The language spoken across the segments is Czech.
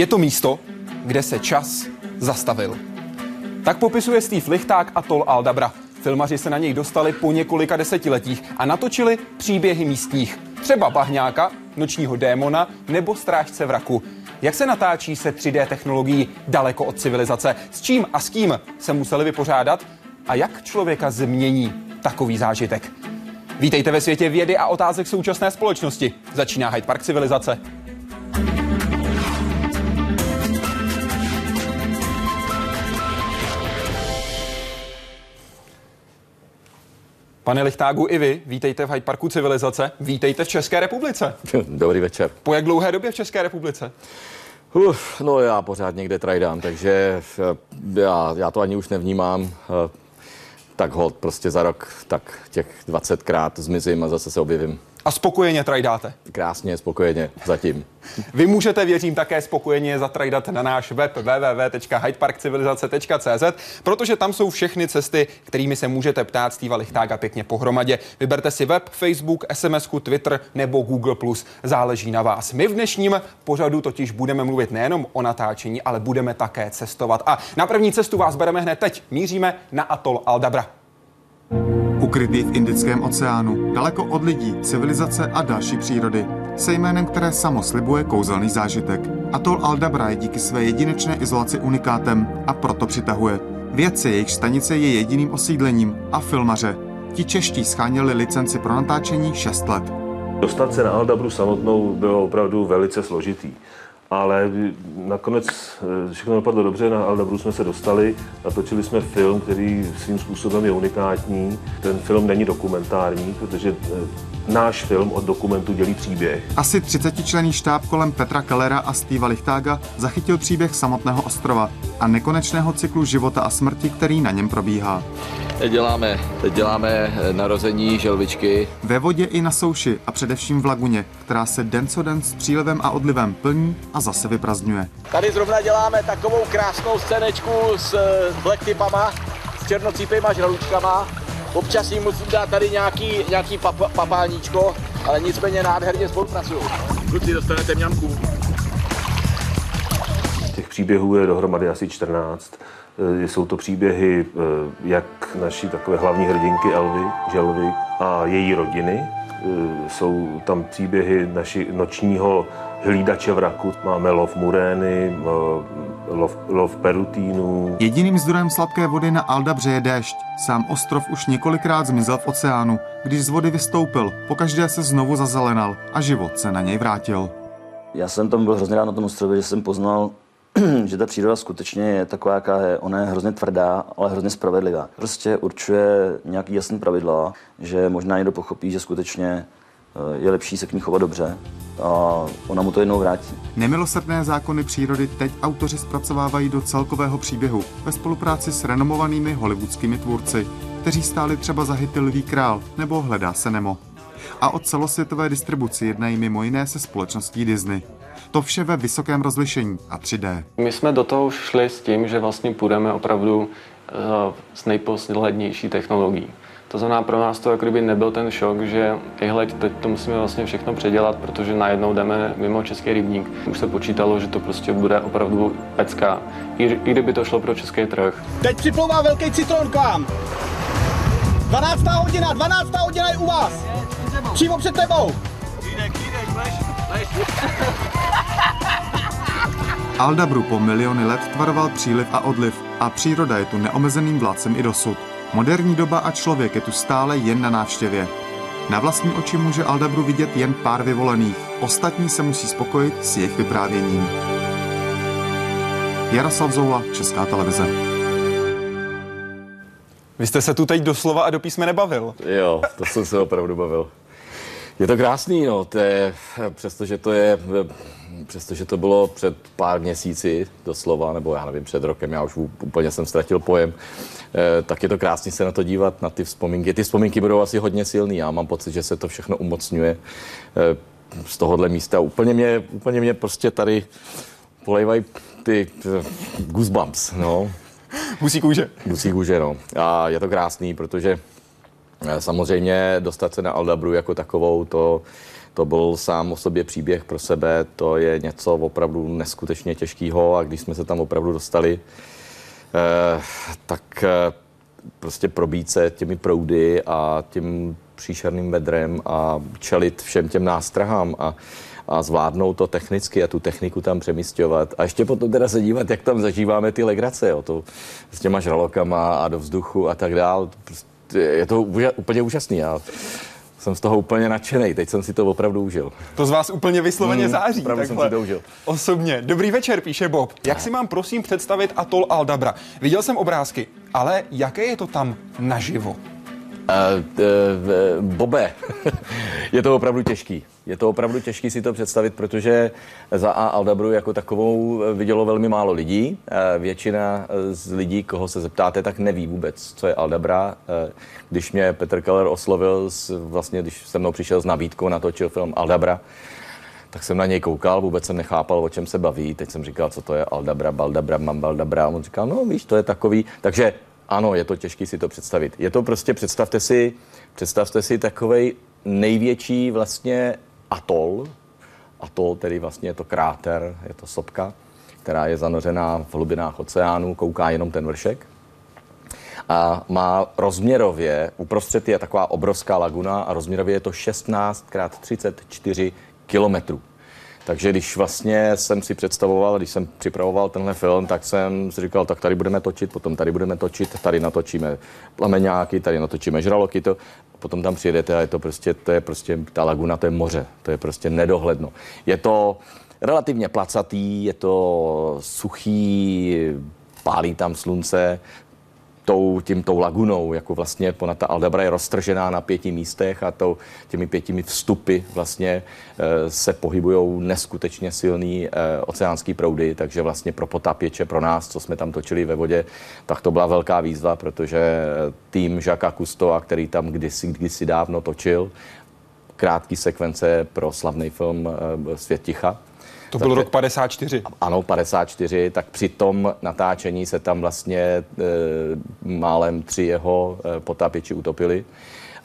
Je to místo, kde se čas zastavil. Tak popisuje Steve Lichták a Tol Aldabra. Filmaři se na něj dostali po několika desetiletích a natočili příběhy místních. Třeba bahňáka, nočního démona nebo strážce vraku. Jak se natáčí se 3D technologií daleko od civilizace? S čím a s kým se museli vypořádat? A jak člověka změní takový zážitek? Vítejte ve světě vědy a otázek současné společnosti. Začíná Hyde Park civilizace. Pane Lichtágu, i vy, vítejte v Hyde Parku civilizace, vítejte v České republice. Dobrý večer. Po jak dlouhé době v České republice? Uf, no já pořád někde trajdám, takže eh, já, já to ani už nevnímám. Eh, tak hod, prostě za rok tak těch 20krát zmizím a zase se objevím. A spokojeně trajdáte? Krásně, spokojeně, zatím. Vy můžete, věřím, také spokojeně zatrajdat na náš web www.hydeparkcivilizace.cz, protože tam jsou všechny cesty, kterými se můžete ptát Steva Lichtága pěkně pohromadě. Vyberte si web, Facebook, SMS, Twitter nebo Google+. Záleží na vás. My v dnešním pořadu totiž budeme mluvit nejenom o natáčení, ale budeme také cestovat. A na první cestu vás bereme hned teď. Míříme na atol Aldabra. Ukrytý v Indickém oceánu, daleko od lidí, civilizace a další přírody, se jménem, které samo slibuje kouzelný zážitek. Atol Aldabra je díky své jedinečné izolaci unikátem a proto přitahuje. Vědci, jejich stanice je jediným osídlením a filmaře. Ti čeští scháněli licenci pro natáčení 6 let. Dostat se na Aldabru samotnou bylo opravdu velice složitý ale nakonec eh, všechno dopadlo dobře, na Aldabru jsme se dostali, natočili jsme film, který svým způsobem je unikátní. Ten film není dokumentární, protože eh, náš film od dokumentu dělí příběh. Asi 30 člený štáb kolem Petra Kellera a Steva Lichtága zachytil příběh samotného ostrova a nekonečného cyklu života a smrti, který na něm probíhá. Teď děláme, teď děláme eh, narození želvičky. Ve vodě i na souši a především v laguně, která se den co den s přílevem a odlivem plní a zase vyprazňuje. Tady zrovna děláme takovou krásnou scénečku s blacktipama, s černocípejma žralučkama. Občas jim musím dát tady nějaký, nějaký pap, papáníčko, ale nicméně nádherně spolupracují. Kluci, dostanete mňamku. Těch příběhů je dohromady asi 14. Eh, jsou to příběhy eh, jak naší takové hlavní hrdinky Elvy, Želvy a její rodiny. Eh, jsou tam příběhy naši nočního hlídače vraku. Máme lov murény, lov, lov perutínů. Jediným zdrojem sladké vody na Aldabře je déšť. Sám ostrov už několikrát zmizel v oceánu. Když z vody vystoupil, pokaždé se znovu zazelenal a život se na něj vrátil. Já jsem tam byl hrozně rád na tom ostrově, že jsem poznal že ta příroda skutečně je taková, jaká je. Ona je hrozně tvrdá, ale hrozně spravedlivá. Prostě určuje nějaký jasný pravidla, že možná někdo pochopí, že skutečně je lepší se k ní chovat dobře a ona mu to jednou vrátí. Nemilosrdné zákony přírody teď autoři zpracovávají do celkového příběhu ve spolupráci s renomovanými hollywoodskými tvůrci, kteří stáli třeba za hity Lví král nebo Hledá se Nemo. A o celosvětové distribuci jednají mimo jiné se společností Disney. To vše ve vysokém rozlišení a 3D. My jsme do toho šli s tím, že vlastně půjdeme opravdu uh, s nejposlednější technologií. To znamená, pro nás to jako kdyby nebyl ten šok, že tyhle, teď to musíme vlastně všechno předělat, protože najednou jdeme mimo český rybník. Už se počítalo, že to prostě bude opravdu pecka, i, i kdyby to šlo pro český trh. Teď připlouvá velký citron k vám. 12. hodina, 12. hodina je u vás. Přímo před tebou. Lež, lež. Aldabru po miliony let tvaroval příliv a odliv a příroda je tu neomezeným vládcem i dosud. Moderní doba a člověk je tu stále jen na návštěvě. Na vlastní oči může Aldabru vidět jen pár vyvolených. Ostatní se musí spokojit s jejich vyprávěním. Jaroslav Zoula, Česká televize. Vy jste se tu teď doslova a do písmene bavil. Jo, to jsem se opravdu bavil. Je to krásný, no, to je, přestože to je, přestože to bylo před pár měsíci doslova, nebo já nevím, před rokem, já už úplně jsem ztratil pojem, eh, tak je to krásný se na to dívat, na ty vzpomínky. Ty vzpomínky budou asi hodně silný, já mám pocit, že se to všechno umocňuje eh, z tohohle místa. Úplně mě, úplně mě prostě tady polejvají ty eh, goosebumps, no. Musí kůže. Musí kůže, no. A je to krásný, protože samozřejmě dostat se na Aldabru jako takovou, to to byl sám o sobě příběh pro sebe, to je něco opravdu neskutečně těžkého a když jsme se tam opravdu dostali, eh, tak eh, prostě probít se těmi proudy a tím příšerným vedrem a čelit všem těm nástrahám a, a zvládnout to technicky a tu techniku tam přemístěvat. A ještě potom teda se dívat, jak tam zažíváme ty legrace, jo, to s těma žralokama a do vzduchu a tak dál. Prostě je to úplně úžasný. Já jsem z toho úplně nadšený. Teď jsem si to opravdu užil. To z vás úplně vysloveně mm, září. Opravdu jsem si to užil. Osobně. Dobrý večer, píše Bob. Jak si mám prosím představit Atol Aldabra? Viděl jsem obrázky, ale jaké je to tam naživo? Uh, uh, Bobe, je to opravdu těžký. Je to opravdu těžký si to představit, protože za A Aldabru jako takovou vidělo velmi málo lidí. Většina z lidí, koho se zeptáte, tak neví vůbec, co je Aldabra. Když mě Petr Keller oslovil, vlastně když se mnou přišel s nabídkou, natočil film Aldabra, tak jsem na něj koukal, vůbec jsem nechápal, o čem se baví. Teď jsem říkal, co to je Aldabra, Baldabra, Mambaldabra. On říkal, no víš, to je takový. Takže ano, je to těžké si to představit. Je to prostě, představte si, představte si takový největší vlastně atol. Atol, tedy vlastně je to kráter, je to sopka, která je zanořená v hlubinách oceánu, kouká jenom ten vršek. A má rozměrově, uprostřed je taková obrovská laguna a rozměrově je to 16 x 34 kilometrů. Takže když vlastně jsem si představoval, když jsem připravoval tenhle film, tak jsem si říkal, tak tady budeme točit, potom tady budeme točit, tady natočíme plameňáky, tady natočíme žraloky, to, potom tam přijedete a je to prostě, to je prostě, ta laguna, to je moře, to je prostě nedohledno. Je to relativně placatý, je to suchý, pálí tam slunce, tou, tím, tou lagunou, jako vlastně ona ta Aldabra je roztržená na pěti místech a to, těmi pětimi vstupy vlastně e, se pohybují neskutečně silný e, oceánský proudy, takže vlastně pro potápěče, pro nás, co jsme tam točili ve vodě, tak to byla velká výzva, protože tým Žaka Kustoa, který tam kdysi, kdysi dávno točil, krátký sekvence pro slavný film Svět ticha, to byl rok 54. Ano, 54, tak při tom natáčení se tam vlastně e, málem tři jeho e, potápěči utopili.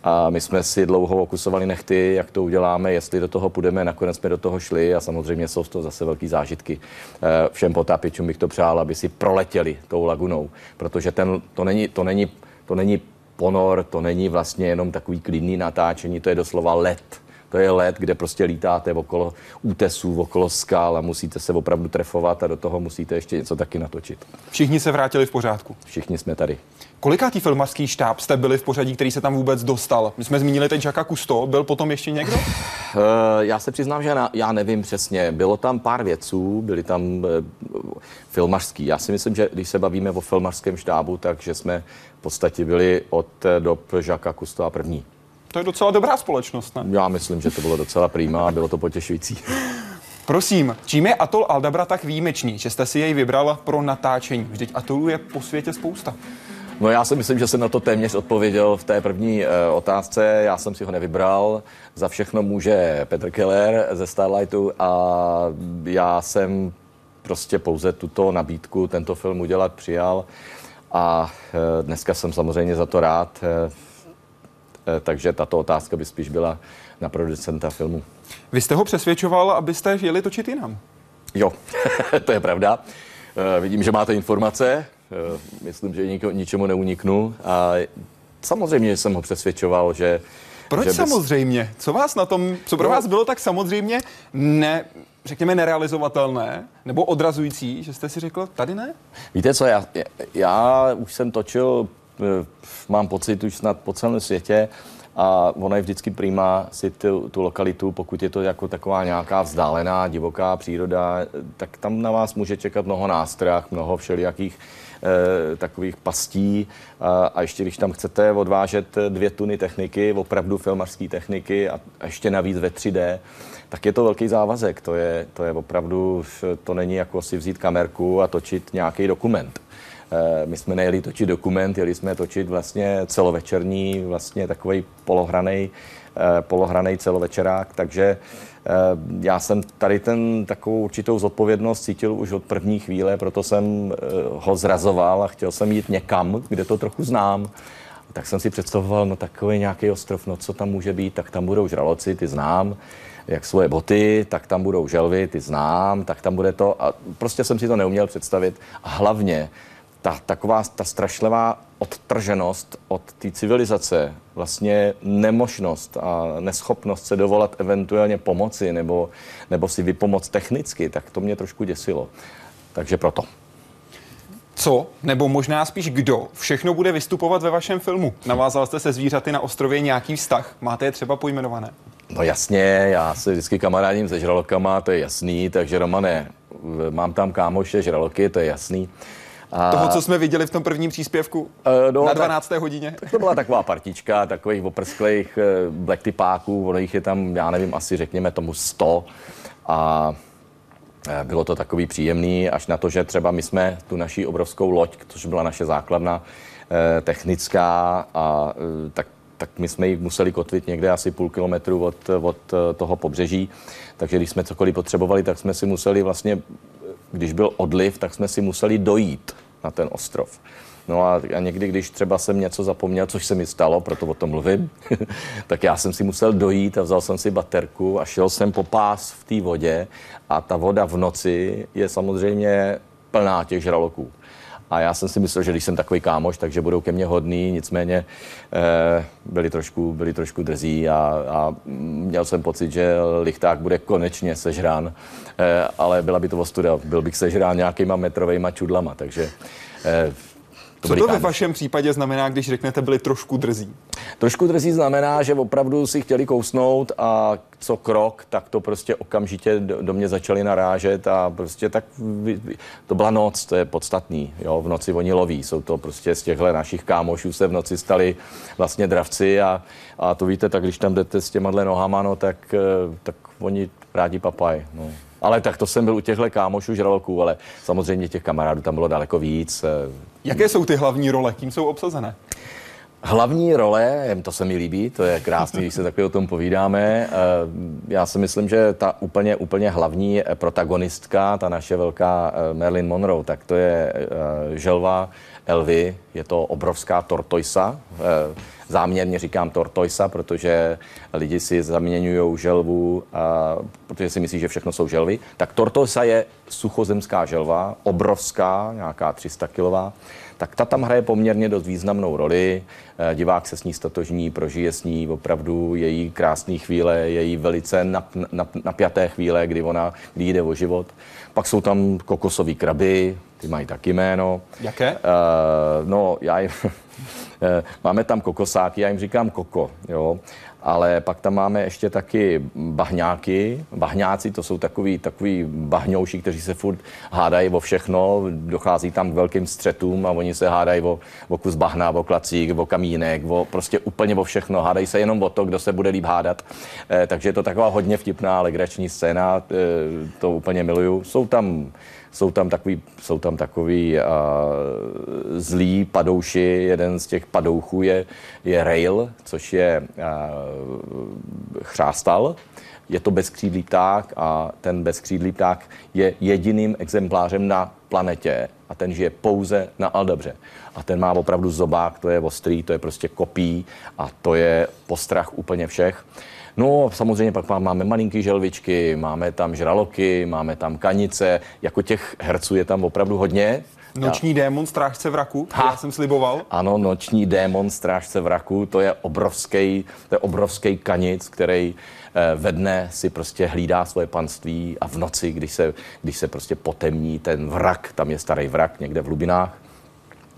A my jsme si dlouho okusovali nechty, jak to uděláme, jestli do toho půjdeme. Nakonec jsme do toho šli a samozřejmě jsou to zase velký zážitky. E, všem potápěčům bych to přál, aby si proletěli tou lagunou, protože ten, to, není, to, není, to není ponor, to není vlastně jenom takový klidný natáčení, to je doslova let to je let, kde prostě lítáte okolo útesů, okolo skal a musíte se opravdu trefovat a do toho musíte ještě něco taky natočit. Všichni se vrátili v pořádku. Všichni jsme tady. Kolikátý filmařský štáb jste byli v pořadí, který se tam vůbec dostal? My jsme zmínili teď Jacka Kusto, byl potom ještě někdo? Eh, já se přiznám, že já nevím přesně. Bylo tam pár věců, byli tam eh, filmařský. Já si myslím, že když se bavíme o filmařském štábu, takže jsme v podstatě byli od dob Jacka Kusto a první. To je docela dobrá společnost, ne? Já myslím, že to bylo docela prýma a bylo to potěšující. Prosím, čím je Atol Aldabra tak výjimečný, že jste si jej vybral pro natáčení? Vždyť Atolů je po světě spousta. No já si myslím, že jsem na to téměř odpověděl v té první e, otázce. Já jsem si ho nevybral. Za všechno může Petr Keller ze Starlightu a já jsem prostě pouze tuto nabídku, tento film udělat přijal. A e, dneska jsem samozřejmě za to rád. E, takže tato otázka by spíš byla na producenta filmu. Vy jste ho přesvědčoval, abyste jeli točit jinam? Jo, to je pravda. Eh, vidím, že máte informace. Eh, myslím, že ničemu neuniknu. A samozřejmě jsem ho přesvědčoval, že proč že bys... samozřejmě? Co vás na tom, co pro no. vás bylo tak samozřejmě ne, řekněme, nerealizovatelné nebo odrazující, že jste si řekl, tady ne? Víte co, já, já už jsem točil Eh, mám pocit už snad po celém světě a ono je vždycky prima si tu, tu lokalitu, pokud je to jako taková nějaká vzdálená, divoká příroda, tak tam na vás může čekat mnoho nástrah, mnoho všelijakých eh, takových pastí a, a ještě když tam chcete odvážet dvě tuny techniky, opravdu filmařské techniky a, a ještě navíc ve 3D, tak je to velký závazek. To je, to je opravdu, to není jako si vzít kamerku a točit nějaký dokument. Eh, my jsme nejeli točit dokument, jeli jsme točit vlastně celovečerní, vlastně takový polohraný, eh, polohraný celovečerák, takže eh, já jsem tady ten takovou určitou zodpovědnost cítil už od první chvíle, proto jsem ho zrazoval a chtěl jsem jít někam, kde to trochu znám. Tak jsem si představoval, no takový nějaký ostrov, no co tam může být, tak tam budou žraloci, ty znám. jak svoje boty, tak tam budou želvy, ty znám, tak tam bude to. A prostě jsem si to neuměl představit. A hlavně ta taková ta strašlivá odtrženost od té civilizace, vlastně nemožnost a neschopnost se dovolat eventuálně pomoci nebo, nebo si vypomoct technicky, tak to mě trošku děsilo. Takže proto. Co, nebo možná spíš kdo, všechno bude vystupovat ve vašem filmu? Navázal jste se zvířaty na ostrově nějaký vztah? Máte je třeba pojmenované? No jasně, já se vždycky kamarádím se žralokama, to je jasný, takže Romane, mám tam kámoše žraloky, to je jasný. A... Toho, co jsme viděli v tom prvním příspěvku uh, no, na 12. Tak, hodině? Tak to byla taková partička takových oprsklých uh, black typáků, ono jich je tam, já nevím, asi řekněme tomu 100. A eh, bylo to takový příjemný, až na to, že třeba my jsme tu naší obrovskou loď, což byla naše základna technická, a tak tak my jsme ji museli kotvit někde asi půl kilometru od, od toho pobřeží. Takže když jsme cokoliv potřebovali, tak jsme si museli vlastně, když byl odliv, tak jsme si museli dojít na ten ostrov. No a, a někdy, když třeba jsem něco zapomněl, což se mi stalo, proto o tom mluvím, tak já jsem si musel dojít a vzal jsem si baterku a šel jsem po pás v té vodě a ta voda v noci je samozřejmě plná těch žraloků. A já jsem si myslel, že když jsem takový kámoš, takže budou ke mně hodný, nicméně eh, byli, trošku, byli trošku drzí a, a měl jsem pocit, že lichták bude konečně sežrán, eh, ale byla by to ostuda, byl bych sežrán nějakýma metrovejma čudlama, takže eh, Co to ve vašem případě znamená, když řeknete byli trošku drzí? Trošku drzí znamená, že opravdu si chtěli kousnout a co krok, tak to prostě okamžitě do, do mě začali narážet a prostě tak to byla noc, to je podstatný. Jo? V noci oni loví, jsou to prostě z těchhle našich kámošů se v noci stali vlastně dravci a, a to víte, tak když tam jdete s těma nohama, no, tak, eh, tak oni rádi papaj. No. Ale tak to jsem byl u těchto kámošů žraloků, ale samozřejmě těch kamarádů tam bylo daleko víc. Eh. Jaké jsou ty hlavní role? Kým jsou obsazené? Hlavní role, to se mi líbí, to je krásný, když se takhle o tom povídáme. Eh, já si myslím, že ta úplně, úplně hlavní protagonistka, ta naše velká eh, Marilyn Monroe, tak to je želva Elvy, je to obrovská tortoisa. Záměrně říkám tortoisa, protože lidi si zaměňují želvu, a, protože si myslí, že všechno jsou želvy. Tak tortoisa je suchozemská želva, obrovská, nějaká 300 kilová. Tak ta tam hraje poměrně dost významnou roli. Eh, divák se s ní statožní, prožije s ní opravdu její krásné chvíle, její velice nap, nap, napjaté chvíle, kdy ona kdy jde o život. Pak jsou tam kokosové kraby, ty mají taky jméno. Jaké? Uh, no, já jim, Eh, máme tam kokosáky, já jim říkám koko, jo. Ale pak tam máme ještě taky bahňáky. Bahňáci to jsou takový, takový bahňouši, kteří se furt hádají o všechno, dochází tam k velkým střetům a oni se hádají o, o kus bahna, o klacík, o kamínek, o, prostě úplně o všechno. Hádají se jenom o to, kdo se bude líp hádat. E, takže je to taková hodně vtipná, legrační scéna, e, to úplně miluju. Jsou tam jsou tam takový, jsou tam takový uh, zlí padouši. Jeden z těch padouchů je, je Rail, což je uh, chřástal. Je to bezkřídlý pták a ten bezkřídlý pták je jediným exemplářem na planetě a ten žije pouze na Aldabře. A ten má opravdu zobák, to je ostrý, to je prostě kopí a to je postrach úplně všech. No, samozřejmě pak máme malinké želvičky, máme tam žraloky, máme tam kanice, jako těch herců je tam opravdu hodně. Noční já. démon strážce vraku, ha. já jsem sliboval. Ano, noční démon strážce vraku, to je obrovský, to je obrovský kanic, který eh, ve dne si prostě hlídá svoje panství a v noci, když se, když se prostě potemní ten vrak, tam je starý vrak někde v hlubinách,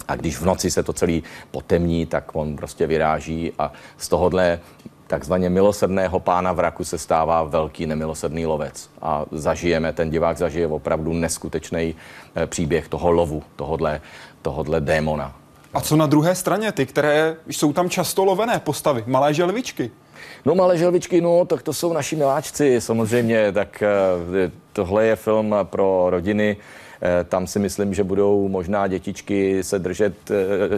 a když v noci se to celý potemní, tak on prostě vyráží a z tohohle takzvaně milosrdného pána vraku se stává velký nemilosrdný lovec. A zažijeme, ten divák zažije opravdu neskutečný eh, příběh toho lovu, tohodle, tohodle démona. A co na druhé straně, ty, které jsou tam často lovené postavy, malé želvičky? No malé želvičky, no, tak to jsou naši miláčci samozřejmě, tak eh, tohle je film pro rodiny, eh, tam si myslím, že budou možná dětičky se držet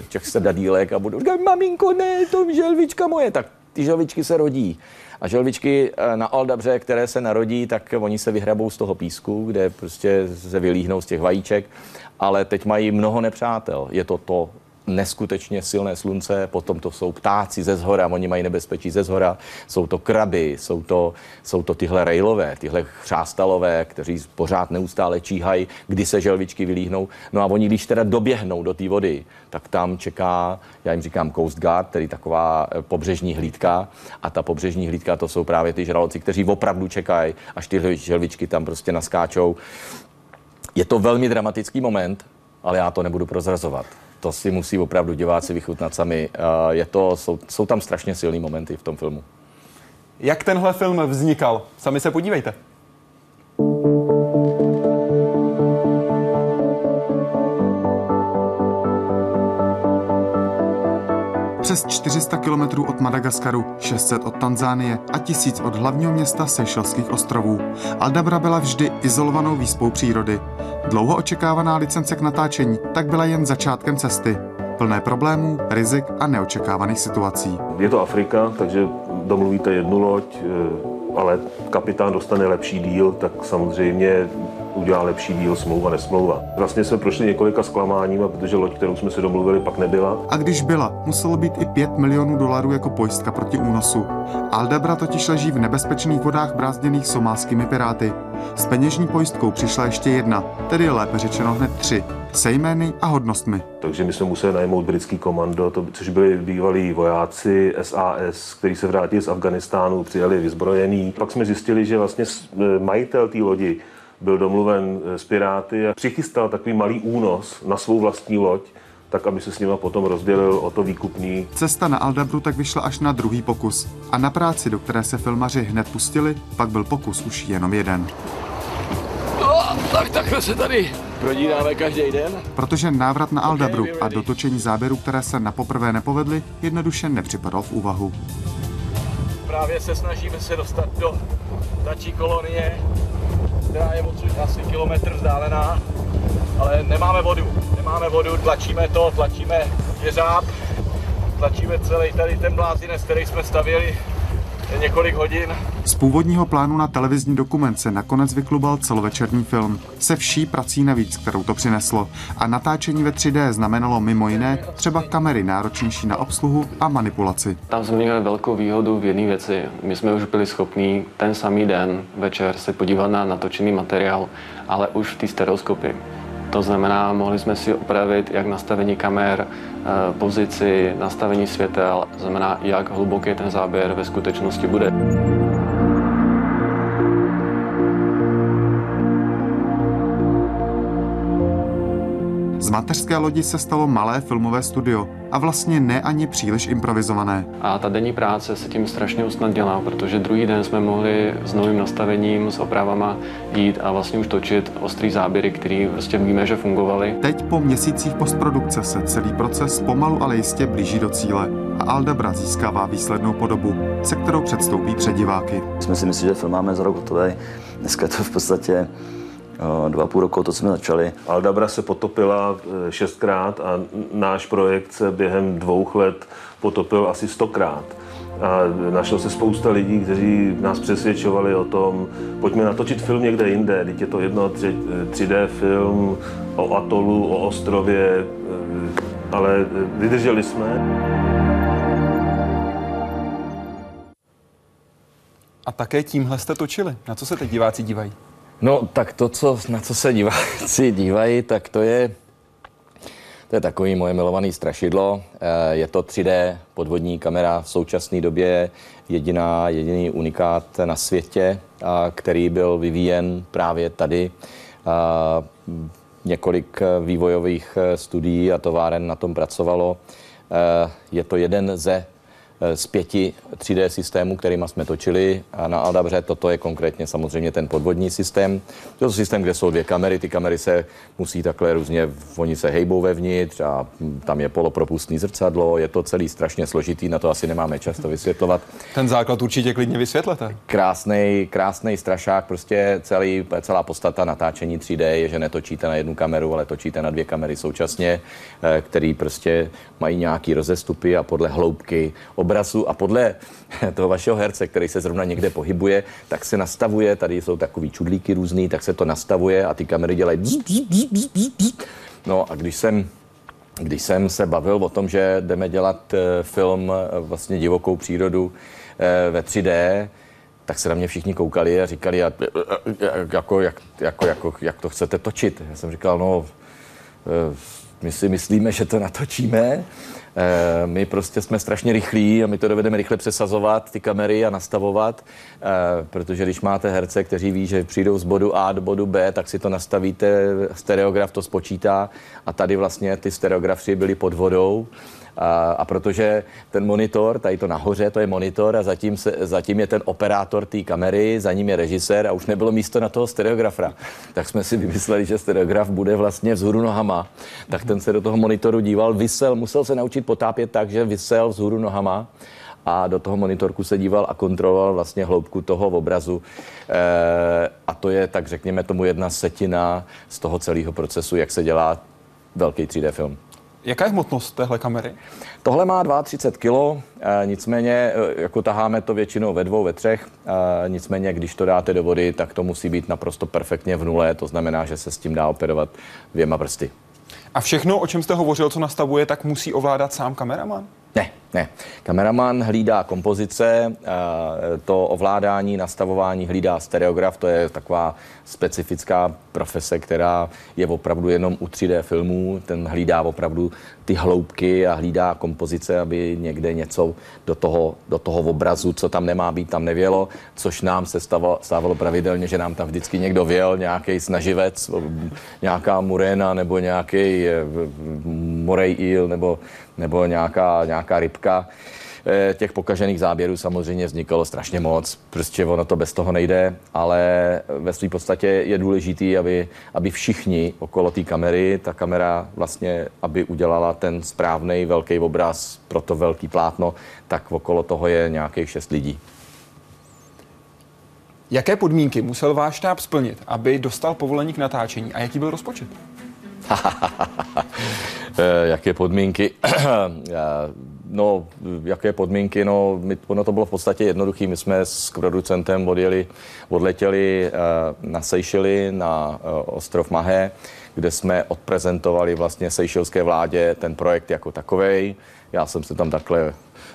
těch sedadílek a budou říkat, maminko, ne, to želvička moje, tak ty želvičky se rodí. A želvičky eh, na Aldabře, které se narodí, tak oni se vyhrabou z toho písku, kde prostě se vylíhnou z těch vajíček, ale teď mají mnoho nepřátel. Je to to neskutečně silné slunce, potom to jsou ptáci ze zhora, oni mají nebezpečí ze zhora, jsou to kraby, jsou to, jsou to tyhle rejlové, tyhle chřástalové, kteří pořád neustále číhají, kdy se želvičky vylíhnou. No a oni, když teda doběhnou do té vody, tak tam čeká, já jim říkám Coast Guard, tedy taková eh, pobřežní hlídka. A ta pobřežní hlídka to jsou právě ty žraloci, kteří opravdu čekají, až ty želvičky tam prostě naskáčou. Je to velmi dramatický moment, ale já to nebudu prozrazovat. To si musí opravdu diváci vychutnat sami. Je to, jsou, jsou tam strašně silný momenty v tom filmu. Jak tenhle film vznikal? Sami se podívejte. Přes 400 kilometrů od Madagaskaru, 600 od Tanzánie a 1000 od hlavního města Seychelských ostrovů. Aldabra byla vždy izolovanou výspou přírody. Dlouho očekávaná licence k natáčení tak byla jen začátkem cesty. Plné problémů, rizik a neočekávaných situací. Je to Afrika, takže domluvíte jednu loď, eh, ale kapitán dostane lepší díl, tak samozřejmě udělá lepší díl smlouva, nesmlouva. Vlastně jsme prošli několika zklamáníma, protože loď, kterou jsme si domluvili, pak nebyla. A když byla, muselo být i 5 milionů dolarů jako pojistka proti únosu. Aldabra totiž leží v nebezpečných vodách brázděných somálskými piráty. S peněžní pojistkou přišla ještě jedna, tedy lépe řečeno hned tři, se jmény a hodnostmi. Takže my jsme museli najmout britský komando, to, což byli bývalí vojáci SAS, kteří se vrátili z Afganistánu, přijeli vyzbrojení. Pak jsme zjistili, že vlastně e, majitel té lodi byl domluven s Piráty a přichystal takový malý únos na svou vlastní loď, tak aby se s nima potom rozdělil o to výkupní. Cesta na Aldabru tak vyšla až na druhý pokus. A na práci, do které se filmaři hned pustili, pak byl pokus už jenom jeden. No, tak takhle se tady prodíráme každý den. Protože návrat na Aldabru a dotočení záběrů, které se na poprvé nepovedly, jednoduše nepřipadal v úvahu. Právě se snažíme se dostat do tačí kolonie, která je odsud asi kilometr vzdálená, ale nemáme vodu. Nemáme vodu, tlačíme to, tlačíme jeřáb, tlačíme celý tady ten blázinec, který jsme stavěli několik hodin. Z původního plánu na televizní dokument se nakonec vyklubal celovečerní film. Se vší prací navíc, kterou to přineslo. A natáčení ve 3D znamenalo mimo jiné třeba kamery náročnější na obsluhu a manipulaci. Tam jsme měli velkou výhodu v jedné věci. My jsme už byli schopní ten samý den večer se podívat na natočený materiál, ale už v té stereoskopii. To znamená, mohli jsme si opravit jak nastavení kamer, eh, pozici, nastavení světel, znamená, jak hluboký ten záběr ve skutečnosti bude. Z mateřské lodi se stalo malé filmové studio a vlastně ne ani příliš improvizované. A ta denní práce se tím strašně usnadnila, protože druhý den jsme mohli s novým nastavením, s opravama jít a vlastně už točit ostrý záběry, které prostě víme, že fungovaly. Teď po měsících postprodukce se celý proces pomalu ale jistě blíží do cíle a Aldabra získává výslednou podobu, se kterou předstoupí před diváky. Jsme si mysleli, že film máme za rok hotový. Dneska je to v podstatě dva a půl roku, to jsme začali. Aldabra se potopila eh, šestkrát a náš projekt se během dvou let potopil asi stokrát. A našlo se spousta lidí, kteří nás přesvědčovali o tom, pojďme natočit film někde jinde, teď je to jedno 3D film o atolu, o ostrově, eh, ale vydrželi jsme. A také tímhle jste točili. Na co se teď diváci dívají? No, tak to, co, na co se diváci dívají, tak to je, to je takový moje milovaný strašidlo. Eh, je to 3D podvodní kamera v současné době, jediná, jediný unikát na světě, který byl vyvíjen právě tady. Několik vývojových eh, studií a továren na tom pracovalo. Eh, je to jeden ze z pěti 3D systémů, kterými jsme točili a na Aldabře. Toto je konkrétně samozřejmě ten podvodní systém. To je systém, kde jsou dvě kamery. Ty kamery se musí takhle různě, oni se hejbou vevnitř a tam je polopropustný zrcadlo. Je to celý strašně složitý, na to asi nemáme často vysvětlovat. Ten základ určitě klidně vysvětlete. Krásný, krásný strašák, prostě celý, celá podstata natáčení 3D je, že netočíte na jednu kameru, ale točíte na dvě kamery současně, eh, který prostě mají nějaký rozestupy a podle hloubky obrazu a podle toho vašeho herce, který se zrovna někde pohybuje, tak se nastavuje, tady jsou takový čudlíky různý, tak se to nastavuje a ty kamery dělají bzz, bzz, bzz, bzz, bzz. No a když jsem když jsem se bavil o tom, že jdeme dělat eh, film eh, vlastně divokou přírodu eh, ve 3D, tak se na mě všichni koukali a říkali, a, jako, jak, jako, jako, jak to chcete točit. Já jsem říkal, no, my si myslíme, že to natočíme, my prostě jsme strašně rychlí a my to dovedeme rychle přesazovat, ty kamery a nastavovat, eh, protože když máte herce, kteří ví, že přijdou z bodu A do bodu B, tak si to nastavíte, stereograf to spočítá a tady vlastně ty stereografy byly pod vodou a, a protože ten monitor, tady to nahoře, to je monitor a zatím, se, zatím je ten operátor té kamery, za ním je režisér a už nebylo místo na toho stereografa. Tak jsme si vymysleli, že stereograf bude vlastně vzhůru nohama. Tak ten se do toho monitoru díval, vysel, musel se naučit potápět tak, že vysel vzhůru nohama a do toho monitorku se díval a kontroloval vlastně hloubku toho obrazu. E, a to je, tak řekněme tomu, jedna setina z toho celého procesu, jak se dělá velký 3D film. Jaká je hmotnost téhle kamery? Tohle má 32 kg, e, nicméně e, jako taháme to většinou ve dvou, ve třech, e, nicméně když to dáte do vody, tak to musí být naprosto perfektně v nule, to znamená, že se s tím dá operovat dvěma prsty. A všechno, o čem jste hovořil, co nastavuje, tak musí ovládat sám kameraman? Ne, ne. Kameraman hlídá kompozice, to ovládání, nastavování hlídá stereograf, to je taková specifická profese, která je opravdu jenom u 3D filmů. Ten hlídá opravdu ty hloubky a hlídá kompozice, aby někde něco do toho, do toho obrazu, co tam nemá být, tam nevělo, což nám se stávalo, stávalo pravidelně, že nám tam vždycky někdo věl, nějaký snaživec, nějaká murena nebo nějaký eh, morej eel nebo, nebo nějaká, nějaká rybka. Eh, těch pokažených záběrů samozřejmě vznikalo strašně moc, prostě ono to bez toho nejde, ale ve své podstatě je důležitý, aby, aby všichni okolo té kamery, ta kamera vlastně, aby udělala ten správný velký obraz pro to velký plátno, tak okolo toho je nějakých šest lidí. Jaké podmínky musel váš štáb splnit, aby dostal povolení k natáčení a jaký byl rozpočet? Eh, jaké podmínky? No, jaké podmínky? No, my, ono to bylo v podstatě jednoduché. My jsme s producentem odjeli, odletěli uh, na Seychely, na uh, ostrov Mahé, kde jsme odprezentovali vlastně seychelské vládě ten projekt jako takovej. Já jsem se tam takhle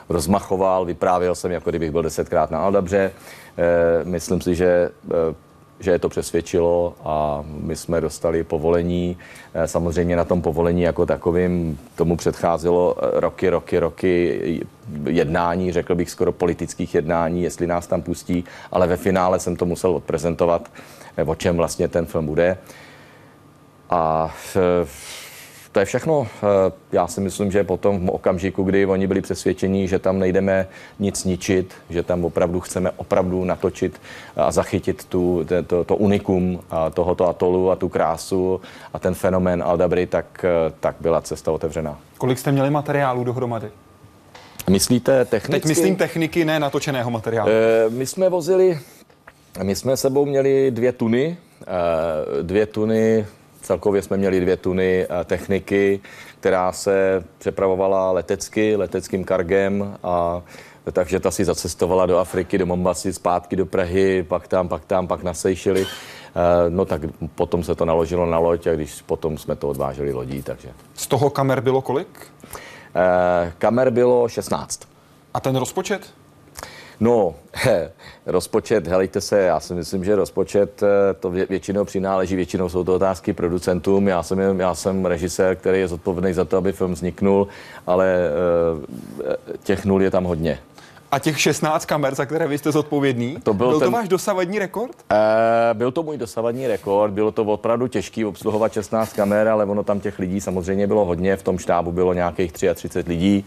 rozmachoval, vyprávěl jsem, jako kdybych byl desetkrát na Aldabře. Myslím si, že že je to přesvědčilo a my jsme dostali povolení. Eh, samozřejmě na tom povolení jako takovým tomu předcházelo eh, roky, roky, roky jednání, řekl bych skoro politických jednání, jestli nás tam pustí, ale ve finále jsem to musel odprezentovat, eh, o čem vlastně ten film bude. A to je všechno. Eh, já si myslím, že potom v okamžiku, kdy oni byli přesvědčení, že tam nejdeme nic ničit, že tam opravdu chceme opravdu natočit a zachytit tu, to, to unikum tohoto atolu a tu krásu a ten fenomén Aldabry, tak, eh, tak byla cesta otevřená. Kolik jste měli materiálu dohromady? Myslíte technicky? Teď myslím techniky, ne natočeného materiálu. E, my jsme vozili, my jsme sebou měli dvě tuny, e, dvě tuny Celkově jsme měli dvě tuny eh, techniky, která se přepravovala letecky, leteckým kargem a takže ta si zacestovala do Afriky, do Mombasy, zpátky do Prahy, pak tam, pak tam, pak na Seychely. Eh, no tak potom se to naložilo na loď a když potom jsme to odváželi lodí, takže. Z toho kamer bylo kolik? Eh, kamer bylo 16. A ten rozpočet? No, he, rozpočet, helejte se, já si myslím, že rozpočet eh, to většinou přináleží, většinou jsou to otázky producentům. Já jsem, já jsem režisér, který je zodpovědný za to, aby film vzniknul, ale eh, těch nul je tam hodně. A těch 16 kamer, za které vy jste zodpovědný, to byl, byl ten... to váš dosavadní rekord? E, byl to můj dosavadní rekord, bylo to opravdu těžké obsluhovat 16 kamer, ale ono tam těch lidí samozřejmě bylo hodně, v tom štábu bylo nějakých 33 lidí,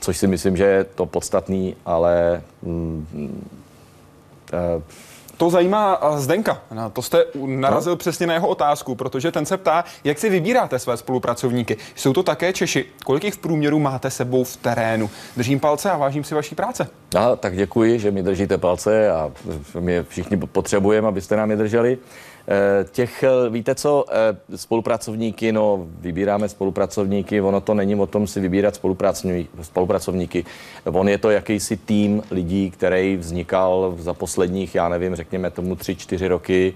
což si myslím, že je to podstatný, ale mm, e, to zajímá Zdenka. Na to jste narazil no. přesně na jeho otázku, protože ten se ptá, jak si vybíráte své spolupracovníky. Jsou to také Češi. Kolik jich v průměru máte sebou v terénu? Držím palce a vážím si vaší práce. A, tak děkuji, že mi držíte palce a my všichni potřebujeme, abyste nám je drželi. Eh, těch, eh, víte co, eh, spolupracovníky, no, vybíráme spolupracovníky, ono to není o tom si vybírat spolupracovníky. On je to jakýsi tým lidí, který vznikal za posledních, já nevím, řekněme tomu tři, čtyři roky.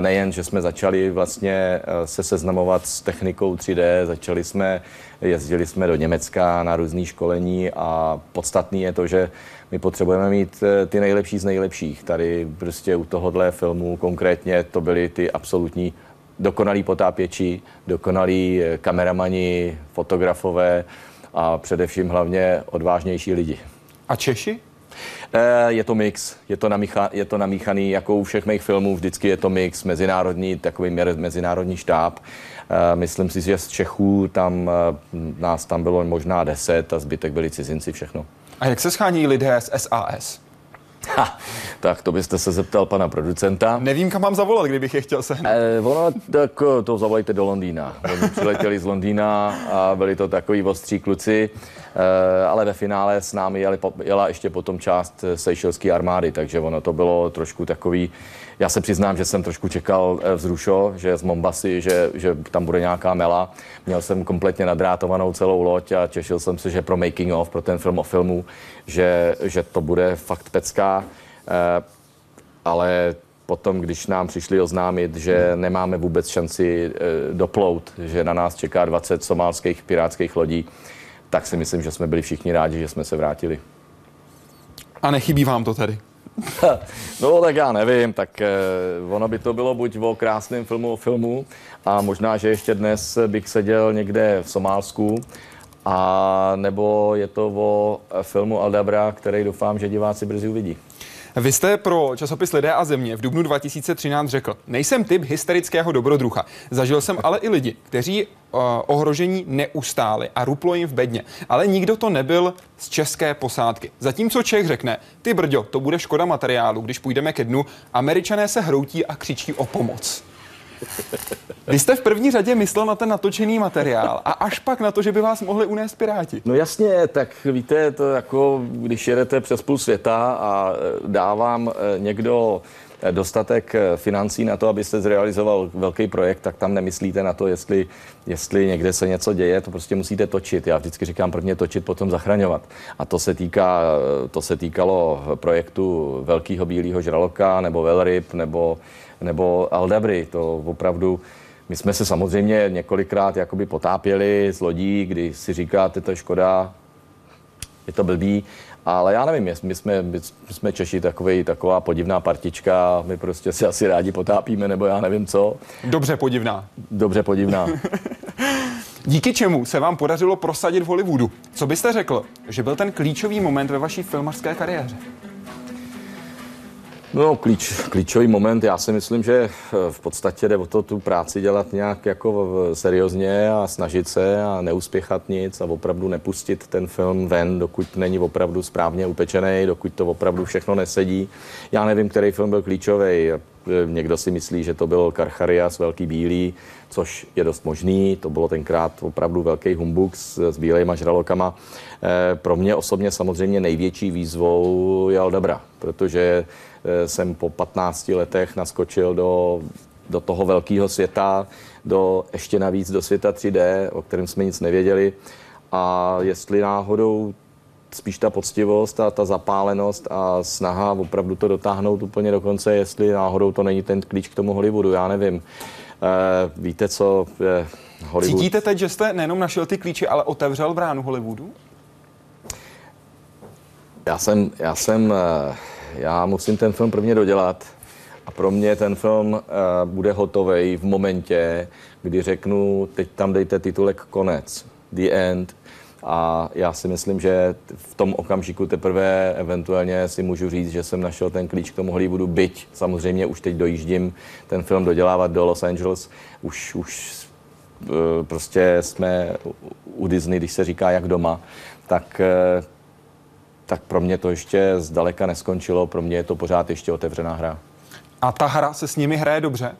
Nejen, že jsme začali vlastně se seznamovat s technikou 3D, začali jsme jezdili jsme do Německa na různé školení a podstatný je to, že my potřebujeme mít eh, ty nejlepší z nejlepších. Tady prostě u tohohle filmu konkrétně to byly ty absolutní dokonalí potápěči, dokonalí eh, kameramani, fotografové a především hlavně odvážnější lidi. A Češi? Eh, je to mix, je to, namícha, je to namíchaný, jako u všech mých filmů, vždycky je to mix, mezinárodní, takový mezinárodní štáb. Myslím si, že z Čechů tam nás tam bylo možná deset a zbytek byli cizinci všechno. A jak se schání lidé z SAS? Ha, tak to byste se zeptal pana producenta. Nevím, kam mám zavolat, kdybych je chtěl se. Eh, ono, tak eh, to zavolejte do Londýna. Oni přiletěli z Londýna a byli to takový ostří kluci, eh, ale ve finále s námi jeli, jela ještě potom část Seychelské armády, takže ono to bylo trošku takový, já se přiznám, že jsem trošku čekal vzrušo, že z Mombasy, že, že tam bude nějaká mela. Měl jsem kompletně nadrátovanou celou loď a těšil jsem se, že pro making of, pro ten film o filmu, že, že to bude fakt pecká. Eh, ale potom, když nám přišli oznámit, že nemáme vůbec šanci eh, doplout, že na nás čeká 20 somálských pirátských lodí, tak si myslím, že jsme byli všichni rádi, že jsme se vrátili. A nechybí vám to tedy? no tak já nevím, tak eh, ono by to bylo buď o krásném filmu o filmu a možná, že ještě dnes bych seděl někde v Somálsku a nebo je to o filmu Aldabra, který doufám, že diváci brzy uvidí. Vy jste pro časopis Lidé a země v dubnu 2013 řekl, nejsem typ hysterického dobrodruha. Zažil jsem ale i lidi, kteří uh, ohrožení neustáli a ruplo jim v bedně. Ale nikdo to nebyl z české posádky. Zatímco Čech řekne, ty brďo, to bude škoda materiálu, když půjdeme ke dnu, američané se hroutí a křičí o pomoc. Vy jste v první řadě myslel na ten natočený materiál a až pak na to, že by vás mohli unést piráti. No jasně, tak víte, to jako když jedete přes půl světa a e, dá vám e, někdo e, dostatek financí na to, abyste zrealizoval velký projekt, tak tam nemyslíte na to, jestli, jestli někde se něco děje, to prostě musíte točit. Já vždycky říkám prvně točit, potom zachraňovat. A to se, týká, to se týkalo projektu Velkého bílého žraloka, nebo Velryb, nebo, nebo Aldabry. To opravdu my jsme se samozřejmě několikrát jakoby potápěli z lodí, kdy si říkáte, to je škoda, je to blbý, ale já nevím, my jsme, my jsme Češi takový, taková podivná partička, my prostě se asi rádi potápíme, nebo já nevím co. Dobře podivná. Dobře podivná. Díky čemu se vám podařilo prosadit v Hollywoodu? Co byste řekl, že byl ten klíčový moment ve vaší filmařské kariéře? No, klíč, klíčový moment, já si myslím, že eh, v podstatě jde o to tu práci dělat nějak jako seriózně a snažit se a neuspěchat nic a opravdu nepustit ten film ven, dokud není opravdu správně upečený, dokud to opravdu všechno nesedí. Já nevím, který film byl klíčový. Eh, někdo si myslí, že to byl Karcharias, Velký bílý, což je dost možný. To bylo tenkrát opravdu velký humbuk s, s bílejma žralokama. E, pro mě osobně samozřejmě největší výzvou je Aldabra, protože Eh, jsem po 15 letech naskočil do, do toho velkého světa, do ještě navíc do světa 3D, o kterém jsme nic nevěděli. A jestli náhodou spíš ta poctivost a ta zapálenost a snaha opravdu to dotáhnout úplně do konce, jestli náhodou to není ten klíč k tomu Hollywoodu, já nevím. E, víte co, je Hollywood... Cítíte teď, že jste nejenom našel ty klíče, ale otevřel bránu Hollywoodu? Já jsem, já jsem uh, já musím ten film prvně dodělat a pro mě ten film uh, bude hotový v momentě, kdy řeknu, teď tam dejte titulek konec, the end, a já si myslím, že v tom okamžiku teprve eventuálně si můžu říct, že jsem našel ten klíč k tomu Hollywoodu, byť samozřejmě už teď dojíždím ten film dodělávat do Los Angeles. Už, už eh, prostě jsme u Disney, když se říká jak doma, tak eh, tak pro mě to ještě zdaleka neskončilo, pro mě je to pořád ještě otevřená hra. A ta hra se s nimi hraje dobře?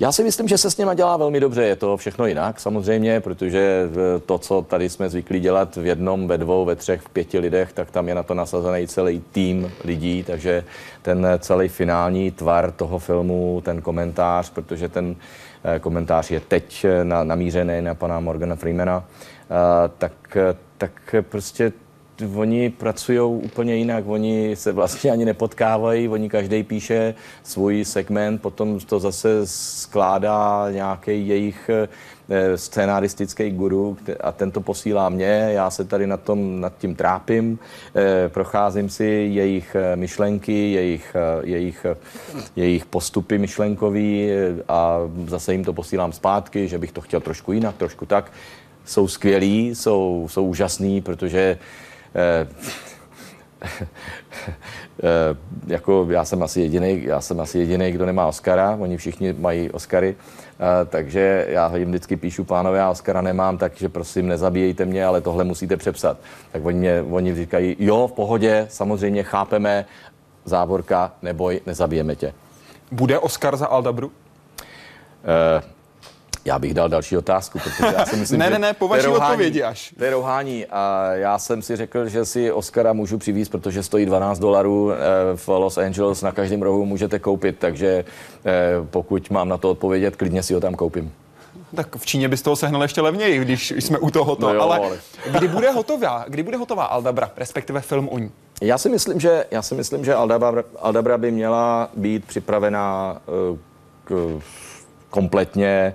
Já si myslím, že se s něma dělá velmi dobře. Je to všechno jinak samozřejmě, protože to, co tady jsme zvyklí dělat v jednom, ve dvou, ve třech, v pěti lidech, tak tam je na to nasazený celý tým lidí, takže ten celý finální tvar toho filmu, ten komentář, protože ten eh, komentář je teď eh, na, namířený na pana Morgana Freemana, eh, tak, tak prostě oni pracují úplně jinak, oni se vlastně ani nepotkávají, oni každý píše svůj segment, potom to zase skládá nějaký jejich eh, scénaristický guru a ten to posílá mě, já se tady nad, tom, nad tím trápím, eh, procházím si jejich eh, myšlenky, jejich, jejich, jejich postupy myšlenkový a zase jim to posílám zpátky, že bych to chtěl trošku jinak, trošku tak. Jsou skvělí, jsou, jsou úžasní, protože jako já jsem asi jediný, já jsem asi jediný, kdo nemá Oscara, oni všichni mají Oscary, eh, takže já jim vždycky píšu, pánové, já Oscara nemám, takže prosím, nezabíjejte mě, ale tohle musíte přepsat. Tak oni, mě, oni říkají, jo, v pohodě, samozřejmě chápeme, závorka, neboj, nezabijeme tě. Bude Oscar za Aldabru? Uh, já bych dal další otázku, protože já si myslím, ne, ne, ne, po vaší odpovědi až. To je rouhání a já jsem si řekl, že si Oscara můžu přivízt, protože stojí 12 dolarů eh, v Los Angeles, na každém rohu můžete koupit, takže eh, pokud mám na to odpovědět, klidně si ho tam koupím. Tak v Číně bys toho sehnal ještě levněji, když jsme u toho. No jo, ale, ale kdy bude hotová, kdy bude hotová Aldabra, respektive film o ní? Já si myslím, že, já si myslím, že Aldabra, Aldabra by měla být připravená uh, k, kompletně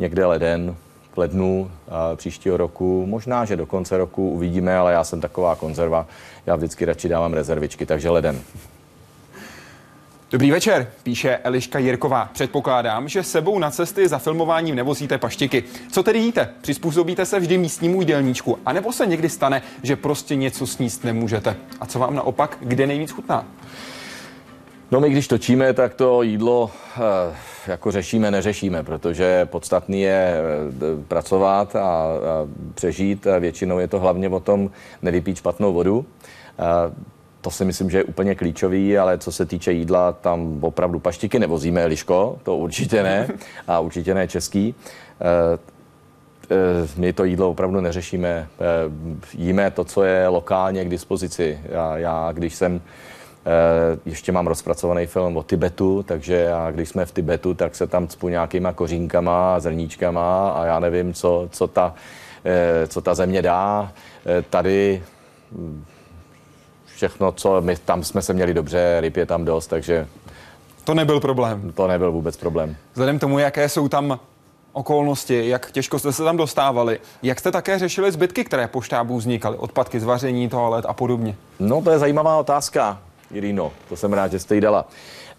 někde leden, v lednu příštího roku. Možná, že do konce roku uvidíme, ale já jsem taková konzerva. Já vždycky radši dávám rezervičky, takže leden. Dobrý večer, píše Eliška Jirková. Předpokládám, že sebou na cesty za filmováním nevozíte paštiky. Co tedy jíte? Přizpůsobíte se vždy místnímu jídelníčku? A nebo se někdy stane, že prostě něco sníst nemůžete? A co vám naopak, kde nejvíc chutná? No my když točíme, tak to jídlo eh, jako řešíme, neřešíme, protože podstatný je eh, pracovat a, a přežít. A většinou je to hlavně o tom nevypít špatnou vodu. A to si myslím, že je úplně klíčový, ale co se týče jídla, tam opravdu paštiky nevozíme, Liško, to určitě ne a určitě ne český. Eh, my to jídlo opravdu neřešíme. Jíme to, co je lokálně k dispozici. Já, já když jsem Eh, ještě mám rozpracovaný film o Tibetu, takže já, když jsme v Tibetu, tak se tam cpu nějakýma kořínkama, zrníčkama a já nevím, co, co, ta, eh, co ta země dá. Eh, tady hm, všechno, co my tam jsme se měli dobře, ryb je tam dost, takže... To nebyl problém. To nebyl vůbec problém. Vzhledem tomu, jaké jsou tam okolnosti, jak těžko jste se tam dostávali, jak jste také řešili zbytky, které po štábu vznikaly, odpadky z vaření, toalet a podobně? No, to je zajímavá otázka. Irino, to jsem rád, že jste jí dala.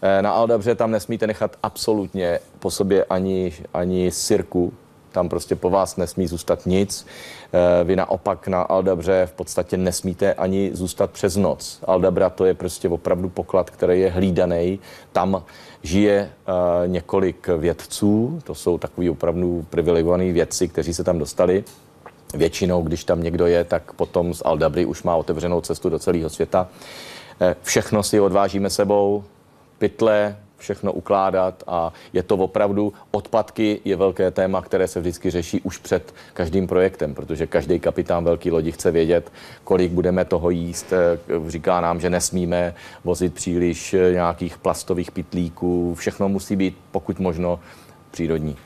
Eh, na Aldabře tam nesmíte nechat absolutně po sobě ani, ani sirku, tam prostě po vás nesmí zůstat nic. Eh, vy naopak na Aldabře v podstatě nesmíte ani zůstat přes noc. Aldabra to je prostě opravdu poklad, který je hlídaný. Tam žije uh, několik vědců, to jsou takový opravdu privilegovaní vědci, kteří se tam dostali. Většinou, když tam někdo je, tak potom z Aldabry už má otevřenou cestu do celého světa. Eh, všechno si odvážíme sebou, pytle, všechno ukládat a je to opravdu, odpadky je velké téma, které se vždycky řeší už před každým projektem, protože každý kapitán velký lodi chce vědět, kolik budeme toho jíst. Eh, říká nám, že nesmíme vozit příliš eh, nějakých plastových pitlíků, všechno musí být pokud možno přírodní.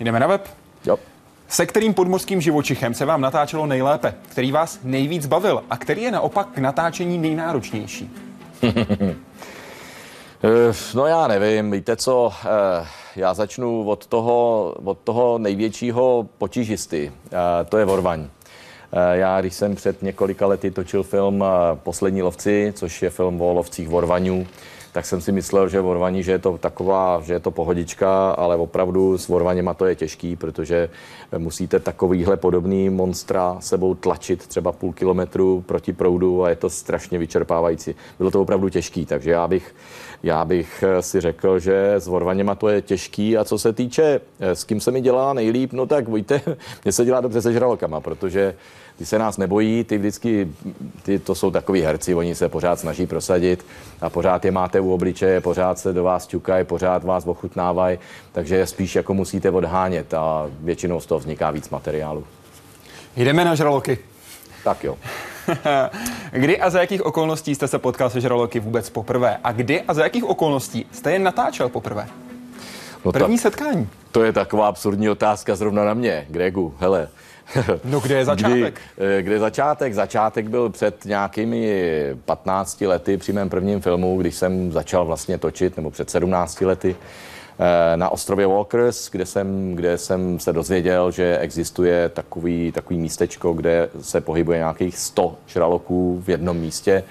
Jdeme na web? Jo. Se kterým podmorským živočichem se vám natáčelo nejlépe? Který vás nejvíc bavil? A který je naopak k natáčení nejnáročnější? Eh, no já nevím, víte co, eh, já začnu od toho, od toho největšího potížisty, eh, to je Vorvaň. Já, když jsem před několika lety točil film Poslední lovci, což je film o lovcích Vorvaňů, tak jsem si myslel, že vorvaní, že je to taková, že je to pohodička, ale opravdu s vorvaněma to je těžký, protože musíte takovýhle podobný monstra sebou tlačit třeba půl kilometru proti proudu a je to strašně vyčerpávající. Bylo to opravdu těžký, takže já bych, já bych si řekl, že s vorvaněma to je těžký a co se týče, s kým se mi dělá nejlíp, no tak víte, mně se dělá dobře se žralokama, protože ty se nás nebojí, ty vždycky, ty to jsou takový herci, oni se pořád snaží prosadit a pořád je máte u obličeje, pořád se do vás ťukají, pořád vás ochutnávají, takže spíš jako musíte odhánět a většinou z toho vzniká víc materiálu. Jdeme na žraloky. Tak jo. kdy a za jakých okolností jste se potkal se žraloky vůbec poprvé? A kdy a za jakých okolností jste je natáčel poprvé? No První ta, setkání. To je taková absurdní otázka zrovna na mě, Gregu. Hele, No kde je začátek? Kdy, eh, kde je začátek? Začátek byl před nějakými 15 lety při mém prvním filmu, když jsem začal vlastně točit, nebo před 17 lety eh, na ostrově Walkers, kde jsem, kde jsem se dozvěděl, že existuje takový, takový místečko, kde se pohybuje nějakých 100 žraloků v jednom místě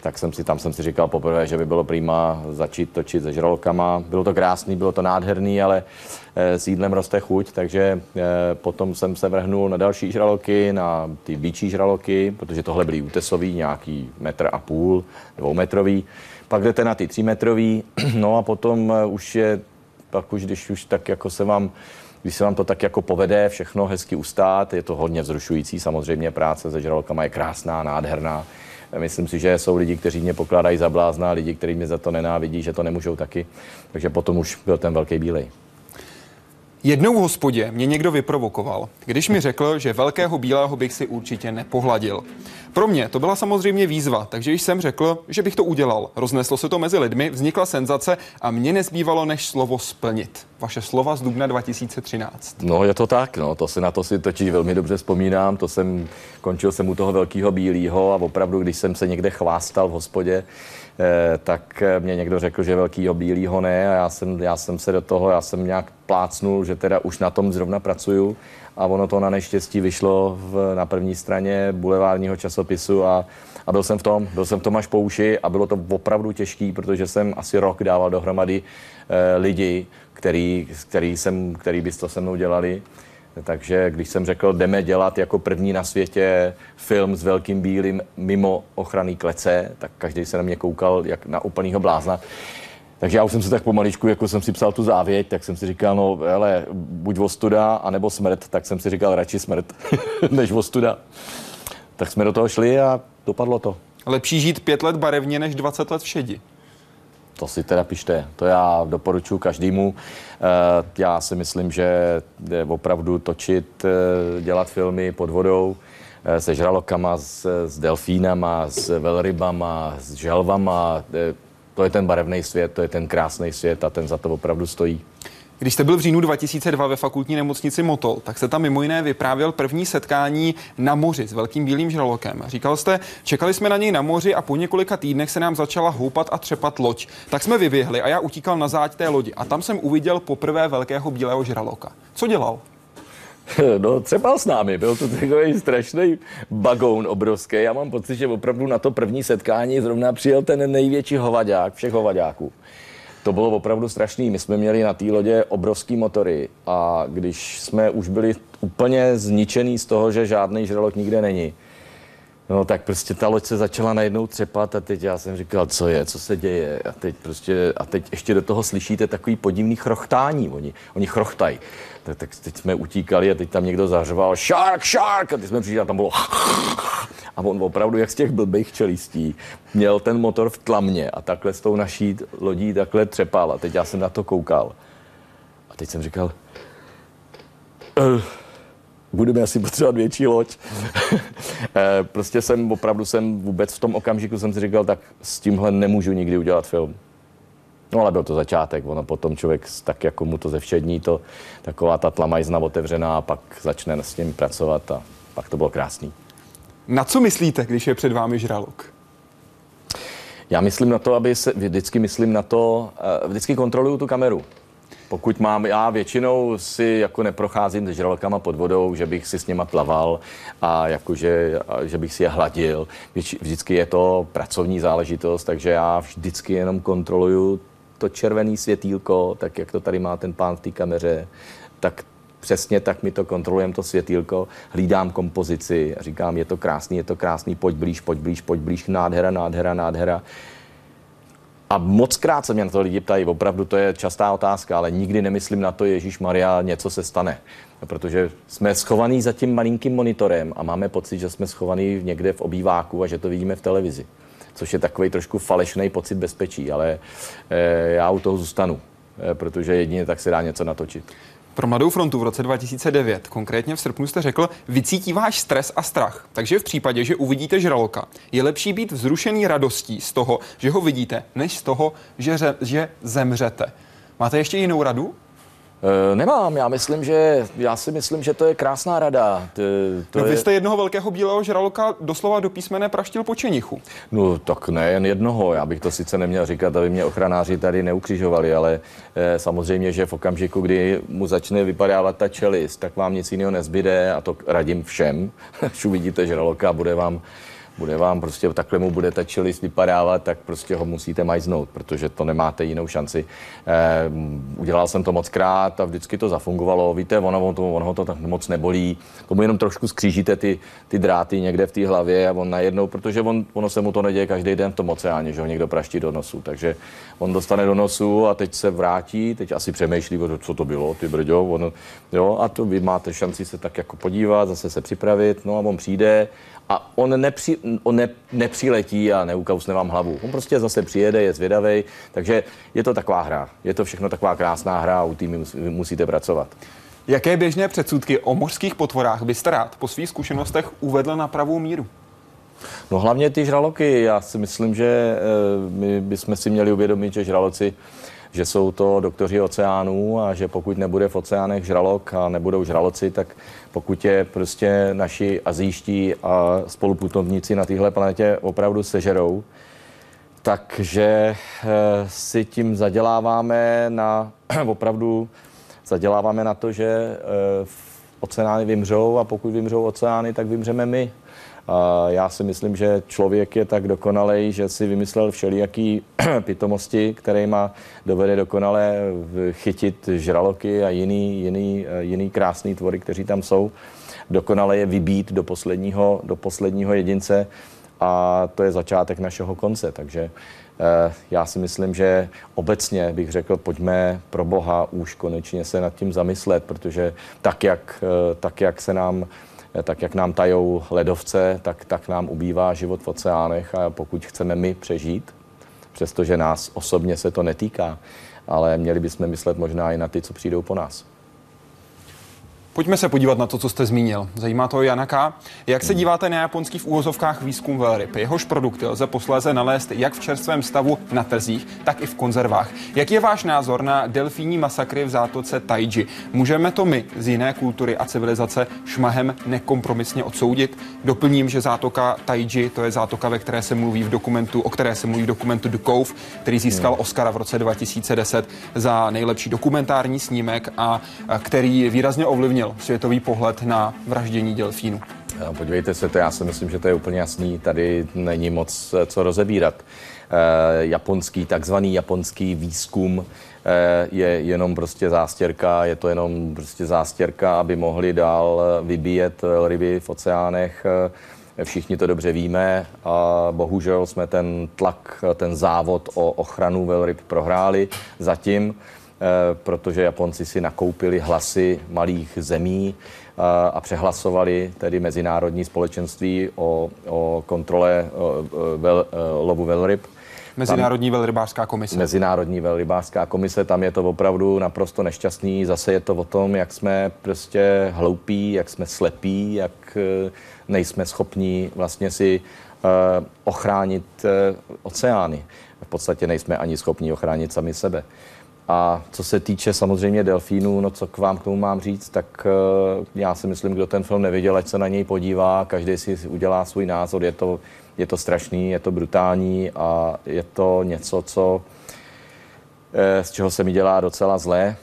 tak jsem si tam jsem si říkal poprvé, že by bylo prýma začít točit se žralokama. Bylo to krásný, bylo to nádherný, ale e, s jídlem roste chuť, takže e, potom jsem se vrhnul na další žraloky, na ty větší žraloky, protože tohle byly útesový, nějaký metr a půl, dvoumetrový. Pak jdete na ty třímetrový, no a potom e, už je, pak už, když už tak jako se vám když se vám to tak jako povede všechno hezky ustát, je to hodně vzrušující, samozřejmě práce se žralokama je krásná, nádherná, Myslím si, že jsou lidi, kteří mě pokládají za blázna, lidi, kteří mě za to nenávidí, že to nemůžou taky. Takže potom už byl ten velký bílej. Jednou v hospodě mě někdo vyprovokoval, když mi řekl, že velkého bílého bych si určitě nepohladil. Pro mě to byla samozřejmě výzva, takže jsem řekl, že bych to udělal. Rozneslo se to mezi lidmi, vznikla senzace a mě nezbývalo než slovo splnit. Vaše slova z dubna 2013. No je to tak, no, to si na to si totiž velmi dobře vzpomínám, to jsem, končil jsem u toho velkého bílého a opravdu, když jsem se někde chvástal v hospodě, Eh, tak eh, mě někdo řekl, že velkýho bílýho ne a já jsem, já jsem se do toho, já jsem nějak plácnul, že teda už na tom zrovna pracuju a ono to na neštěstí vyšlo v, na první straně bulevárního časopisu a, a byl jsem v tom, byl jsem v tom až po uši a bylo to opravdu těžký, protože jsem asi rok dával dohromady eh, lidi, který, který, jsem, který by to se mnou dělali takže když jsem řekl, jdeme dělat jako první na světě film s velkým bílým mimo ochranný klece, tak každý se na mě koukal jak na úplnýho blázna. Takže já už jsem se tak pomaličku, jako jsem si psal tu závěť, tak jsem si říkal, no hele, buď ostuda, anebo smrt, tak jsem si říkal radši smrt, než ostuda. Tak jsme do toho šli a dopadlo to. Lepší žít pět let barevně, než 20 let v šedi. To si teda pište. To já doporučuji každému. Eh, já si myslím, že je opravdu točit, eh, dělat filmy pod vodou eh, se žralokama, s, s delfínama, s velrybama, s želvama. To je ten barevný svět, to je ten krásný svět a ten za to opravdu stojí. Když jste byl v říjnu 2002 ve fakultní nemocnici Motol, tak se tam mimo jiné vyprávěl první setkání na moři s velkým bílým žralokem. Říkal jste, čekali jsme na něj na moři a po několika týdnech se nám začala houpat a třepat loď. Tak jsme vyběhli a já utíkal na záď té lodi a tam jsem uviděl poprvé velkého bílého žraloka. Co dělal? No, třeba s námi, byl to takový strašný bagoun obrovský. Já mám pocit, že opravdu na to první setkání zrovna přijel ten největší hovadák všech hovadáků to bylo opravdu strašný. My jsme měli na té lodě obrovský motory a když jsme už byli úplně zničený z toho, že žádný žralok nikde není, No tak prostě ta loď se začala najednou třepat a teď já jsem říkal, co je, co se děje a teď prostě, a teď ještě do toho slyšíte takový podivný chrochtání, oni, oni chrochtají. Tak, tak teď jsme utíkali a teď tam někdo zařval shark, shark a teď jsme přišli a tam bylo a on opravdu, jak z těch blbých čelistí, měl ten motor v tlamě a takhle s tou naší lodí takhle třepal a teď já jsem na to koukal. A teď jsem říkal, uh, budeme asi potřebovat větší loď. Eh, prostě jsem opravdu jsem vůbec v tom okamžiku jsem si říkal, tak s tímhle nemůžu nikdy udělat film. No ale byl to začátek, ono potom člověk tak jako mu to zevšední, to taková ta tlamajzna otevřená a pak začne s tím pracovat a pak to bylo krásný. Na co myslíte, když je před vámi žralok? Já myslím na to, aby se, vždycky myslím na to, eh, vždycky kontroluju tu kameru. Pokud mám, já většinou si jako neprocházím s žralokama pod vodou, že bych si s něma plaval a jakože, že bych si je hladil. Vždycky je to pracovní záležitost, takže já vždycky jenom kontroluju to červený světýlko, tak jak to tady má ten pán v té kameře, tak přesně tak mi to kontrolujeme, to světýlko, hlídám kompozici říkám, je to krásný, je to krásný, pojď blíž, pojď blíž, pojď blíž, nádhera, nádhera, nádhera. A moc krát se mě na to lidi ptají, opravdu to je častá otázka, ale nikdy nemyslím na to, Ježíš Maria, něco se stane. Protože jsme schovaní za tím malinkým monitorem a máme pocit, že jsme schovaní někde v obýváku a že to vidíme v televizi. Což je takový trošku falešný pocit bezpečí, ale e, já u toho zůstanu, e, protože jedině tak se dá něco natočit. Pro Mladou frontu v roce 2009, konkrétně v srpnu jste řekl, vycítí váš stres a strach. Takže v případě, že uvidíte žraloka, je lepší být vzrušený radostí z toho, že ho vidíte, než z toho, že, že zemřete. Máte ještě jinou radu? E, nemám, já myslím, že já si myslím, že to je krásná rada. To, to no, je... Vy jste jednoho velkého bílého žraloka doslova do písmene praštil po čenichu. No tak ne jen jednoho, já bych to sice neměl říkat, aby mě ochranáři tady neukřižovali, ale e, samozřejmě, že v okamžiku, kdy mu začne vypadávat ta čelist, tak vám nic jiného nezbyde a to radím všem. Až uvidíte žraloka, bude vám bude vám prostě takhle mu bude ta čelist vypadávat, tak prostě ho musíte majznout, protože to nemáte jinou šanci. Eh, udělal jsem to moc krát a vždycky to zafungovalo. Víte, ono, ono, ono to tak moc nebolí. Tomu jenom trošku skřížíte ty, ty dráty někde v té hlavě a on najednou, protože on, ono se mu to neděje každý den v tom oceáně, že ho někdo praští do nosu. Takže on dostane do nosu a teď se vrátí, teď asi přemýšlí, co to bylo, ty brďo, on, jo, a to vy máte šanci se tak jako podívat, zase se připravit, no a on přijde a on, nepři, on ne, nepřiletí a neukousne vám hlavu. On prostě zase přijede, je zvědavý, takže je to taková hra. Je to všechno taková krásná hra a u týmy musíte pracovat. Jaké běžné předsudky o mořských potvorách byste rád po svých zkušenostech uvedl na pravou míru? No hlavně ty žraloky. Já si myslím, že eh, my bychom si měli uvědomit, že žraloci že jsou to doktoři oceánů a že pokud nebude v oceánech žralok a nebudou žraloci, tak pokud je prostě naši azijští a spoluputovníci na téhle planetě opravdu sežerou, takže eh, si tím zaděláváme na opravdu zaděláváme na to, že eh, oceány vymřou a pokud vymřou oceány, tak vymřeme my. Já si myslím, že člověk je tak dokonalej, že si vymyslel všelijaký pitomosti, kterýma dovede dokonale chytit žraloky a jiný, jiný, jiný krásný tvory, kteří tam jsou. Dokonale je vybít do posledního, do posledního jedince a to je začátek našeho konce. Takže eh, já si myslím, že obecně bych řekl, pojďme pro Boha už konečně se nad tím zamyslet, protože tak, jak, eh, tak, jak se nám tak jak nám tajou ledovce, tak, tak nám ubývá život v oceánech a pokud chceme my přežít, přestože nás osobně se to netýká, ale měli bychom myslet možná i na ty, co přijdou po nás. Pojďme se podívat na to, co jste zmínil. Zajímá to Janaka. Jak se díváte na japonský v úvozovkách výzkum velryb? Jehož produkty lze posléze nalézt jak v čerstvém stavu na trzích, tak i v konzervách. Jak je váš názor na delfíní masakry v zátoce Taiji? Můžeme to my z jiné kultury a civilizace šmahem nekompromisně odsoudit? Doplním, že zátoka Taiji to je zátoka, ve které se mluví v dokumentu, o které se mluví v dokumentu The Cove, který získal hmm. Oscara v roce 2010 za nejlepší dokumentární snímek a který výrazně ovlivnil změnil světový pohled na vraždění delfínu? Podívejte se, to já si myslím, že to je úplně jasný. Tady není moc eh, co rozebírat. Eh, japonský, takzvaný japonský výzkum eh, je jenom prostě zástěrka, je to jenom prostě zástěrka, aby mohli dál vybíjet ryby v oceánech. Všichni to dobře víme a bohužel jsme ten tlak, ten závod o ochranu velryb prohráli zatím. Eh, protože Japonci si nakoupili hlasy malých zemí eh, a přehlasovali tedy mezinárodní společenství o, o kontrole vel, eh, lovu velryb. Mezinárodní velrybářská komise. Mezinárodní velrybářská komise, tam je to opravdu naprosto nešťastný. Zase je to o tom, jak jsme prostě hloupí, jak jsme slepí, jak nejsme schopni vlastně si ochránit oceány. V podstatě nejsme ani schopni ochránit sami sebe. A co se týče samozřejmě delfínů, no co k vám k tomu mám říct, tak uh, já si myslím, kdo ten film neviděl, ať se na něj podívá, každý si udělá svůj názor, je to, je to strašný, je to brutální a je to něco, co, uh, z čeho se mi dělá docela zlé.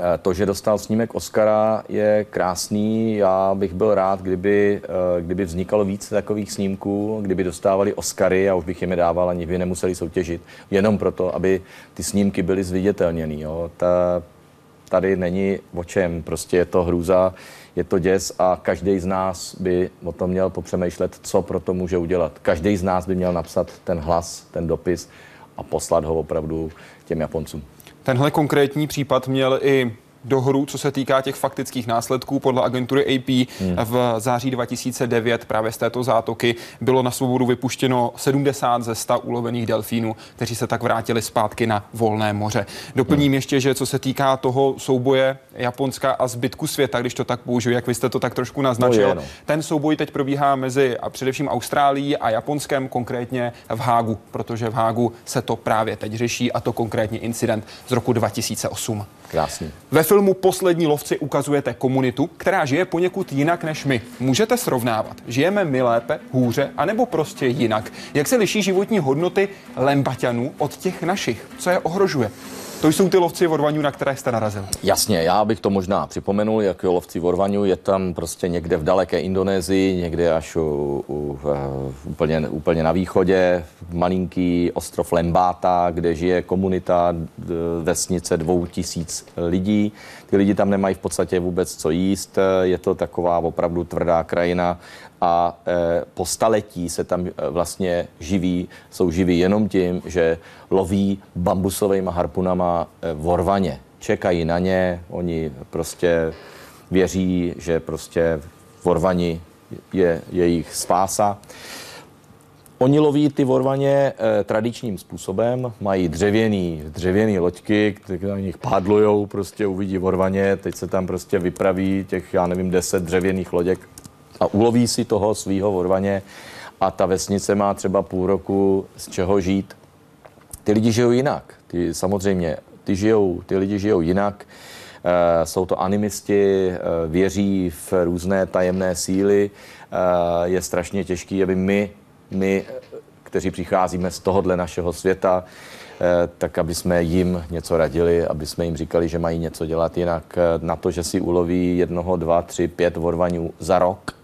Eh, to, že dostal snímek Oscara, je krásný. Já bych byl rád, kdyby, eh, kdyby vznikalo víc takových snímků, kdyby dostávali Oscary a už bych jim je dával, ani by nemuseli soutěžit. Jenom proto, aby ty snímky byly zviditelněný. Jo. Ta, tady není o čem. Prostě je to hrůza, je to děs a každý z nás by o tom měl popřemýšlet, co pro to může udělat. Každý z nás by měl napsat ten hlas, ten dopis a poslat ho opravdu těm Japoncům. Tenhle konkrétní případ měl i dohru, co se týká těch faktických následků. Podle agentury AP hmm. v září 2009 právě z této zátoky bylo na svobodu vypuštěno 70 ze 100 ulovených delfínů, kteří se tak vrátili zpátky na volné moře. Doplním hmm. ještě, že co se týká toho souboje Japonska a zbytku světa, když to tak použiju, jak vy jste to tak trošku naznačil, no je, no. ten souboj teď probíhá mezi a především Austrálií a Japonskem, konkrétně v Hágu, protože v Hágu se to právě teď řeší a to konkrétně incident z roku 2008. Krásný. Ve filmu Poslední lovci ukazujete komunitu, která žije poněkud jinak než my. Můžete srovnávat. Žijeme my lépe, hůře, anebo prostě jinak. Jak se liší životní hodnoty Lembaťanů od těch našich? Co je ohrožuje? To jsou ty lovci v Orvaňu, na které jste narazil. Jasně, já bych to možná připomenul, jak lovci v Orvaňu je tam prostě někde v daleké Indonésii, někde až u, u, u, úplně, úplně na východě, malinký ostrov Lembáta, kde žije komunita vesnice dvou tisíc lidí. Ty lidi tam nemají v podstatě vůbec co jíst, je to taková opravdu tvrdá krajina a e, po staletí se tam e, vlastně živí, jsou živí jenom tím, že loví bambusovými harpunama e, v orvaně. Čekají na ně, oni prostě věří, že prostě v orvani je jejich spása. Oni loví ty vorvaně e, tradičním způsobem, mají dřevěný, dřevěný loďky, které na nich pádlujou, prostě uvidí vorvaně, teď se tam prostě vypraví těch, já nevím, deset dřevěných loděk a uloví si toho svého vorvaně a ta vesnice má třeba půl roku z čeho žít. Ty lidi žijou jinak. Ty, samozřejmě, ty, žijou, ty lidi žijou jinak. E, jsou to animisti, e, věří v různé tajemné síly. E, je strašně těžký, aby my, my, kteří přicházíme z tohohle našeho světa, tak aby jsme jim něco radili, aby jsme jim říkali, že mají něco dělat jinak. Na to, že si uloví jednoho, dva, tři, pět vorvaňů za rok,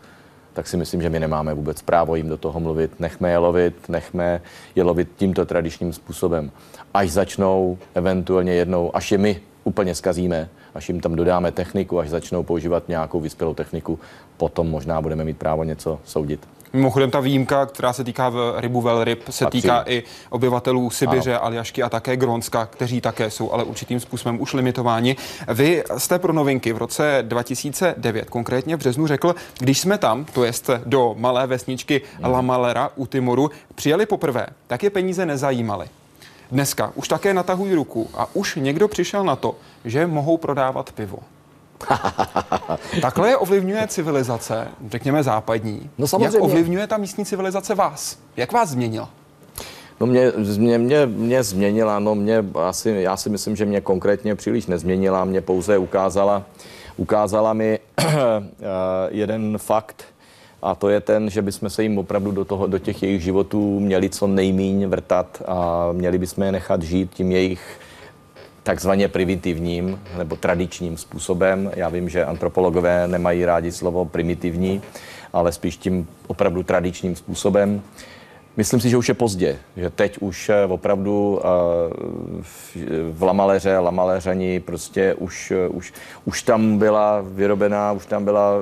tak si myslím, že my nemáme vůbec právo jim do toho mluvit. Nechme je lovit, nechme je lovit tímto tradičním způsobem. Až začnou eventuálně jednou, až je my úplně zkazíme, až jim tam dodáme techniku, až začnou používat nějakou vyspělou techniku, potom možná budeme mít právo něco soudit. Mimochodem ta výjimka, která se týká v rybu velryb, se Patří. týká i obyvatelů Sibiře, ano. Aljašky a také Grónska, kteří také jsou ale určitým způsobem už limitováni. Vy jste pro novinky v roce 2009, konkrétně v březnu, řekl, když jsme tam, to jest do malé vesničky hmm. La Malera u Timoru, přijeli poprvé, tak je peníze nezajímaly. Dneska už také natahují ruku a už někdo přišel na to, že mohou prodávat pivo. Takhle je ovlivňuje civilizace, řekněme západní. No samozřejmě. Jak ovlivňuje ta místní civilizace vás? Jak vás změnila? No mě, mě, mě, mě změnila, no mě asi, já si myslím, že mě konkrétně příliš nezměnila, mě pouze ukázala, ukázala mi jeden fakt, a to je ten, že bychom se jim opravdu do, toho, do těch jejich životů měli co nejmíň vrtat a měli bychom je nechat žít tím jejich takzvaně primitivním nebo tradičním způsobem. Já vím, že antropologové nemají rádi slovo primitivní, ale spíš tím opravdu tradičním způsobem. Myslím si, že už je pozdě, že teď už eh, opravdu eh, v Lamaleře, Lamaleřani prostě už, eh, už, už tam byla vyrobená, už tam byla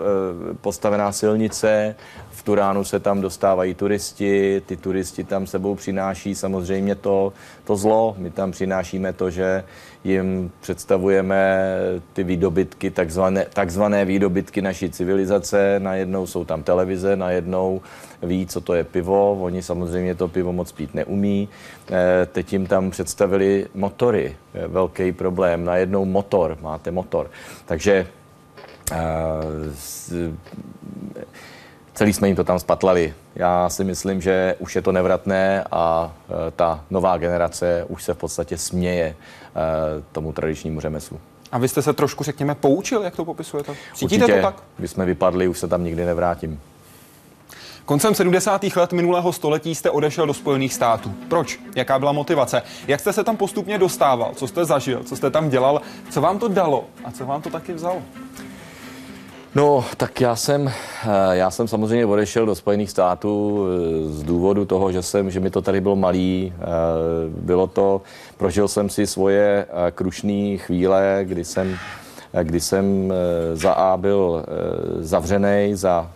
postavená silnice, v Turánu se tam dostávají turisti, ty turisti tam sebou přináší samozřejmě to, to zlo, my tam přinášíme to, že jim představujeme ty výdobytky, takzvané, takzvané výdobytky naší civilizace. Najednou jsou tam televize, najednou ví, co to je pivo. Oni samozřejmě to pivo moc pít neumí. Eh, teď jim tam představili motory. Velký problém. Najednou motor, máte motor. Takže eh, celý jsme jim to tam spatlali. Já si myslím, že už je to nevratné a e, ta nová generace už se v podstatě směje e, tomu tradičnímu řemeslu. A vy jste se trošku, řekněme, poučil, jak to popisujete? Cítíte Určitě, to tak? Když jsme vypadli, už se tam nikdy nevrátím. Koncem 70. let minulého století jste odešel do Spojených států. Proč? Jaká byla motivace? Jak jste se tam postupně dostával? Co jste zažil? Co jste tam dělal? Co vám to dalo? A co vám to taky vzalo? No, tak já jsem, eh, já jsem samozřejmě odešel do Spojených států eh, z důvodu toho, že, jsem, že mi to tady bylo malý. Eh, bylo to, prožil jsem si svoje krušné chvíle, kdy jsem, kdy jsem za A byl zavřený za,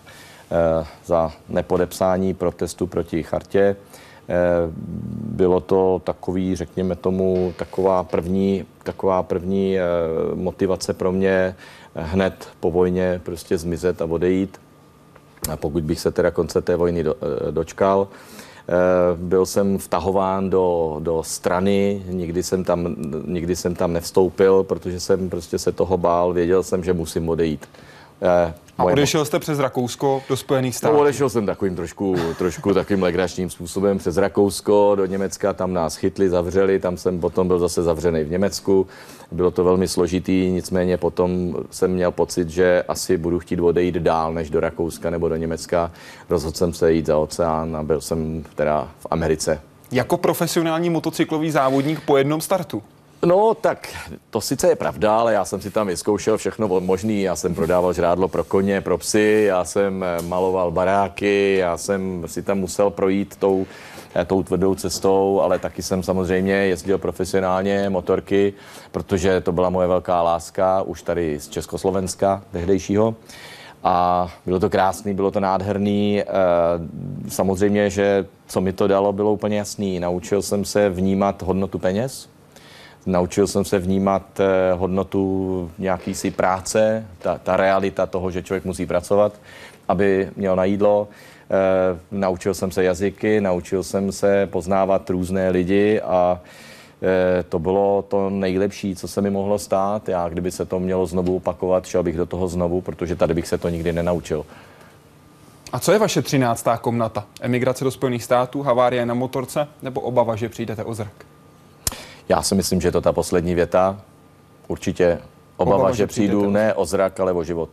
za nepodepsání protestu proti chartě. bylo to takový, řekněme tomu, taková první, taková první motivace pro mě hned po vojně prostě zmizet a odejít. A pokud bych se teda konce té vojny do, dočkal, byl jsem vtahován do, do strany, nikdy jsem, tam, nikdy jsem tam nevstoupil, protože jsem prostě se toho bál, věděl jsem, že musím odejít. A odešel jste přes Rakousko do Spojených států? No, odešel jsem takovým trošku, trošku takovým legračním způsobem přes Rakousko do Německa, tam nás chytli, zavřeli, tam jsem potom byl zase zavřený v Německu. Bylo to velmi složitý, nicméně potom jsem měl pocit, že asi budu chtít odejít dál než do Rakouska nebo do Německa. Rozhodl jsem se jít za oceán a byl jsem teda v Americe. Jako profesionální motocyklový závodník po jednom startu? No, tak to sice je pravda, ale já jsem si tam vyzkoušel všechno možný. Já jsem prodával žrádlo pro koně, pro psy, já jsem eh, maloval baráky, já jsem si tam musel projít tou, eh, tou tvrdou cestou, ale taky jsem samozřejmě jezdil profesionálně motorky, protože to byla moje velká láska, už tady z Československa tehdejšího. A bylo to krásný, bylo to nádherný. Eh, samozřejmě, že co mi to dalo, bylo úplně jasný. Naučil jsem se vnímat hodnotu peněz, Naučil jsem se vnímat eh, hodnotu nějaký si práce, ta, ta realita toho, že člověk musí pracovat, aby měl na jídlo. E, naučil jsem se jazyky, naučil jsem se poznávat různé lidi a e, to bylo to nejlepší, co se mi mohlo stát. Já, kdyby se to mělo znovu opakovat, šel bych do toho znovu, protože tady bych se to nikdy nenaučil. A co je vaše třináctá komnata? Emigrace do Spojených států, havárie na motorce nebo obava, že přijdete o zrak? Já si myslím, že je to ta poslední věta. Určitě obava, obava že, že přijdu ne o zrak, ale o život.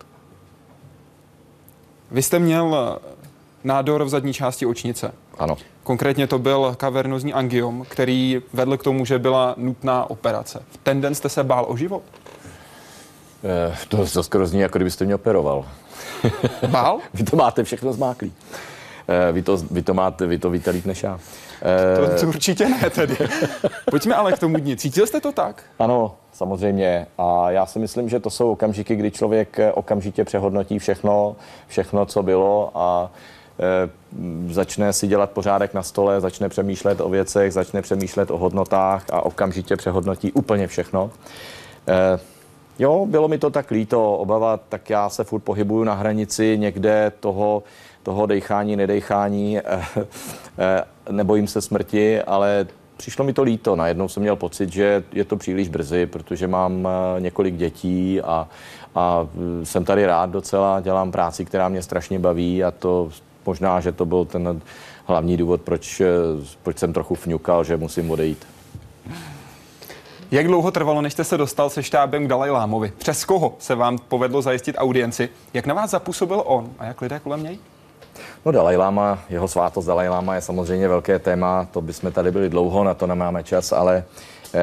Vy jste měl eh, nádor v zadní části očnice. Ano. Konkrétně to byl kavernozní angiom, který vedl k tomu, že byla nutná operace. V ten den jste se bál o život? Eh, to, to skoro zní, jako kdybyste mě operoval. Bál? Vy to máte všechno zmáklý. Eh, vy to, vy to máte, vy to víte líp než já. To, to určitě ne tedy. Pojďme ale k tomu dní. Cítil jste to tak? Ano, samozřejmě. A já si myslím, že to jsou okamžiky, kdy člověk eh, okamžitě přehodnotí všechno, všechno, co bylo a začne si dělat pořádek na stole, začne přemýšlet o věcech, začne přemýšlet o hodnotách a okamžitě přehodnotí úplně všechno. Jo, bylo mi to tak líto, obava, tak já se furt pohybuju na hranici někde toho, toho dechání, nedechání, eh, eh, nebojím se smrti, ale přišlo mi to líto. Najednou jsem měl pocit, že je to příliš brzy, protože mám eh, několik dětí a, a jsem tady rád docela, dělám práci, která mě strašně baví a to možná, že to byl ten hlavní důvod, proč, proč jsem trochu fňukal, že musím odejít. Jak dlouho trvalo, než jste se dostal se štábem k Dalaj Lámovi? Přes koho se vám povedlo zajistit audienci? Jak na vás zapůsobil on a jak lidé kolem něj? No Dalaj Lama, jeho svátost Dalaj Lama je samozřejmě velké téma, to bychom tady byli dlouho, na to nemáme čas, ale eh,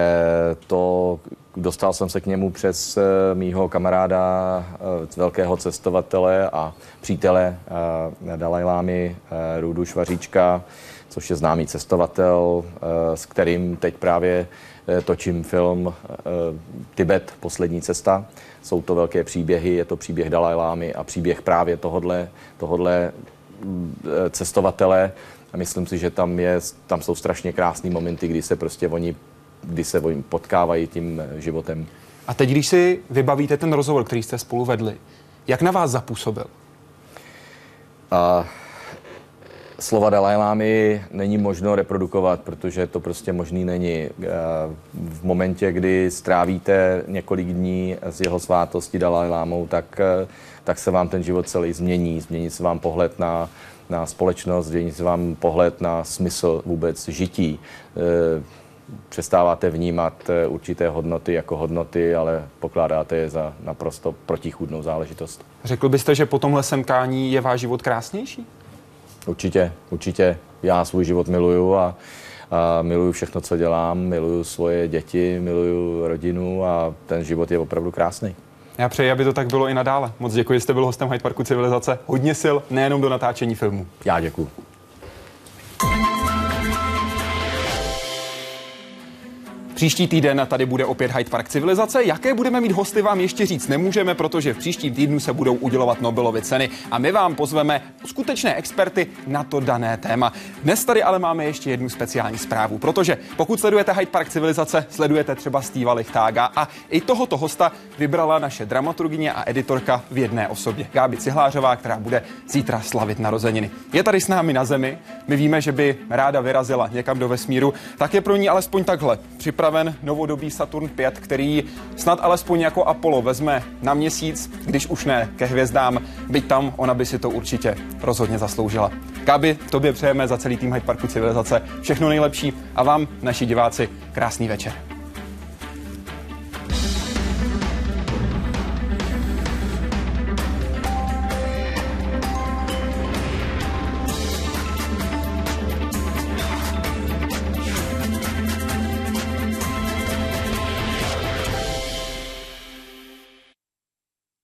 to dostal jsem se k němu přes eh, mýho kamaráda, eh, velkého cestovatele a přítele Dalaj Lámy, Růdu Švaříčka, což je známý cestovatel, s kterým teď právě točím film Tibet, poslední cesta. Jsou to velké příběhy, je to příběh Dalaj Lámy a příběh právě tohodle, tohodle cestovatele a myslím si, že tam, je, tam jsou strašně krásné momenty, kdy se prostě oni, kdy se oni potkávají tím životem. A teď, když si vybavíte ten rozhovor, který jste spolu vedli, jak na vás zapůsobil? A slova Dalajlámy není možno reprodukovat, protože to prostě možný není. V momentě, kdy strávíte několik dní z jeho svátosti Dalajlámou, tak tak se vám ten život celý změní. Změní se vám pohled na, na společnost, změní se vám pohled na smysl vůbec žití. E, přestáváte vnímat e, určité hodnoty jako hodnoty, ale pokládáte je za naprosto protichůdnou záležitost. Řekl byste, že po tomhle semkání je váš život krásnější? Určitě, určitě. Já svůj život miluju a, a miluju všechno, co dělám, miluju svoje děti, miluju rodinu a ten život je opravdu krásný. Já přeji, aby to tak bylo i nadále. Moc děkuji, že jste byl hostem Hyde Parku Civilizace. Hodně sil, nejenom do natáčení filmu. Já děkuji. Příští týden tady bude opět Hyde Park civilizace. Jaké budeme mít hosty vám ještě říct nemůžeme, protože v příštím týdnu se budou udělovat Nobelovy ceny a my vám pozveme skutečné experty na to dané téma. Dnes tady ale máme ještě jednu speciální zprávu, protože pokud sledujete Hyde Park civilizace, sledujete třeba Steva Lichtága a i tohoto hosta vybrala naše dramaturgině a editorka v jedné osobě. Gábi Cihlářová, která bude zítra slavit narozeniny. Je tady s námi na zemi, my víme, že by ráda vyrazila někam do vesmíru, tak je pro ní alespoň takhle připraven novodobý Saturn 5, který snad alespoň jako Apollo vezme na měsíc, když už ne ke hvězdám, byť tam ona by si to určitě rozhodně zasloužila. Gábi, tobě přejeme za celý tým Hyde Parku Civilizace všechno nejlepší a vám, naši diváci, krásný večer.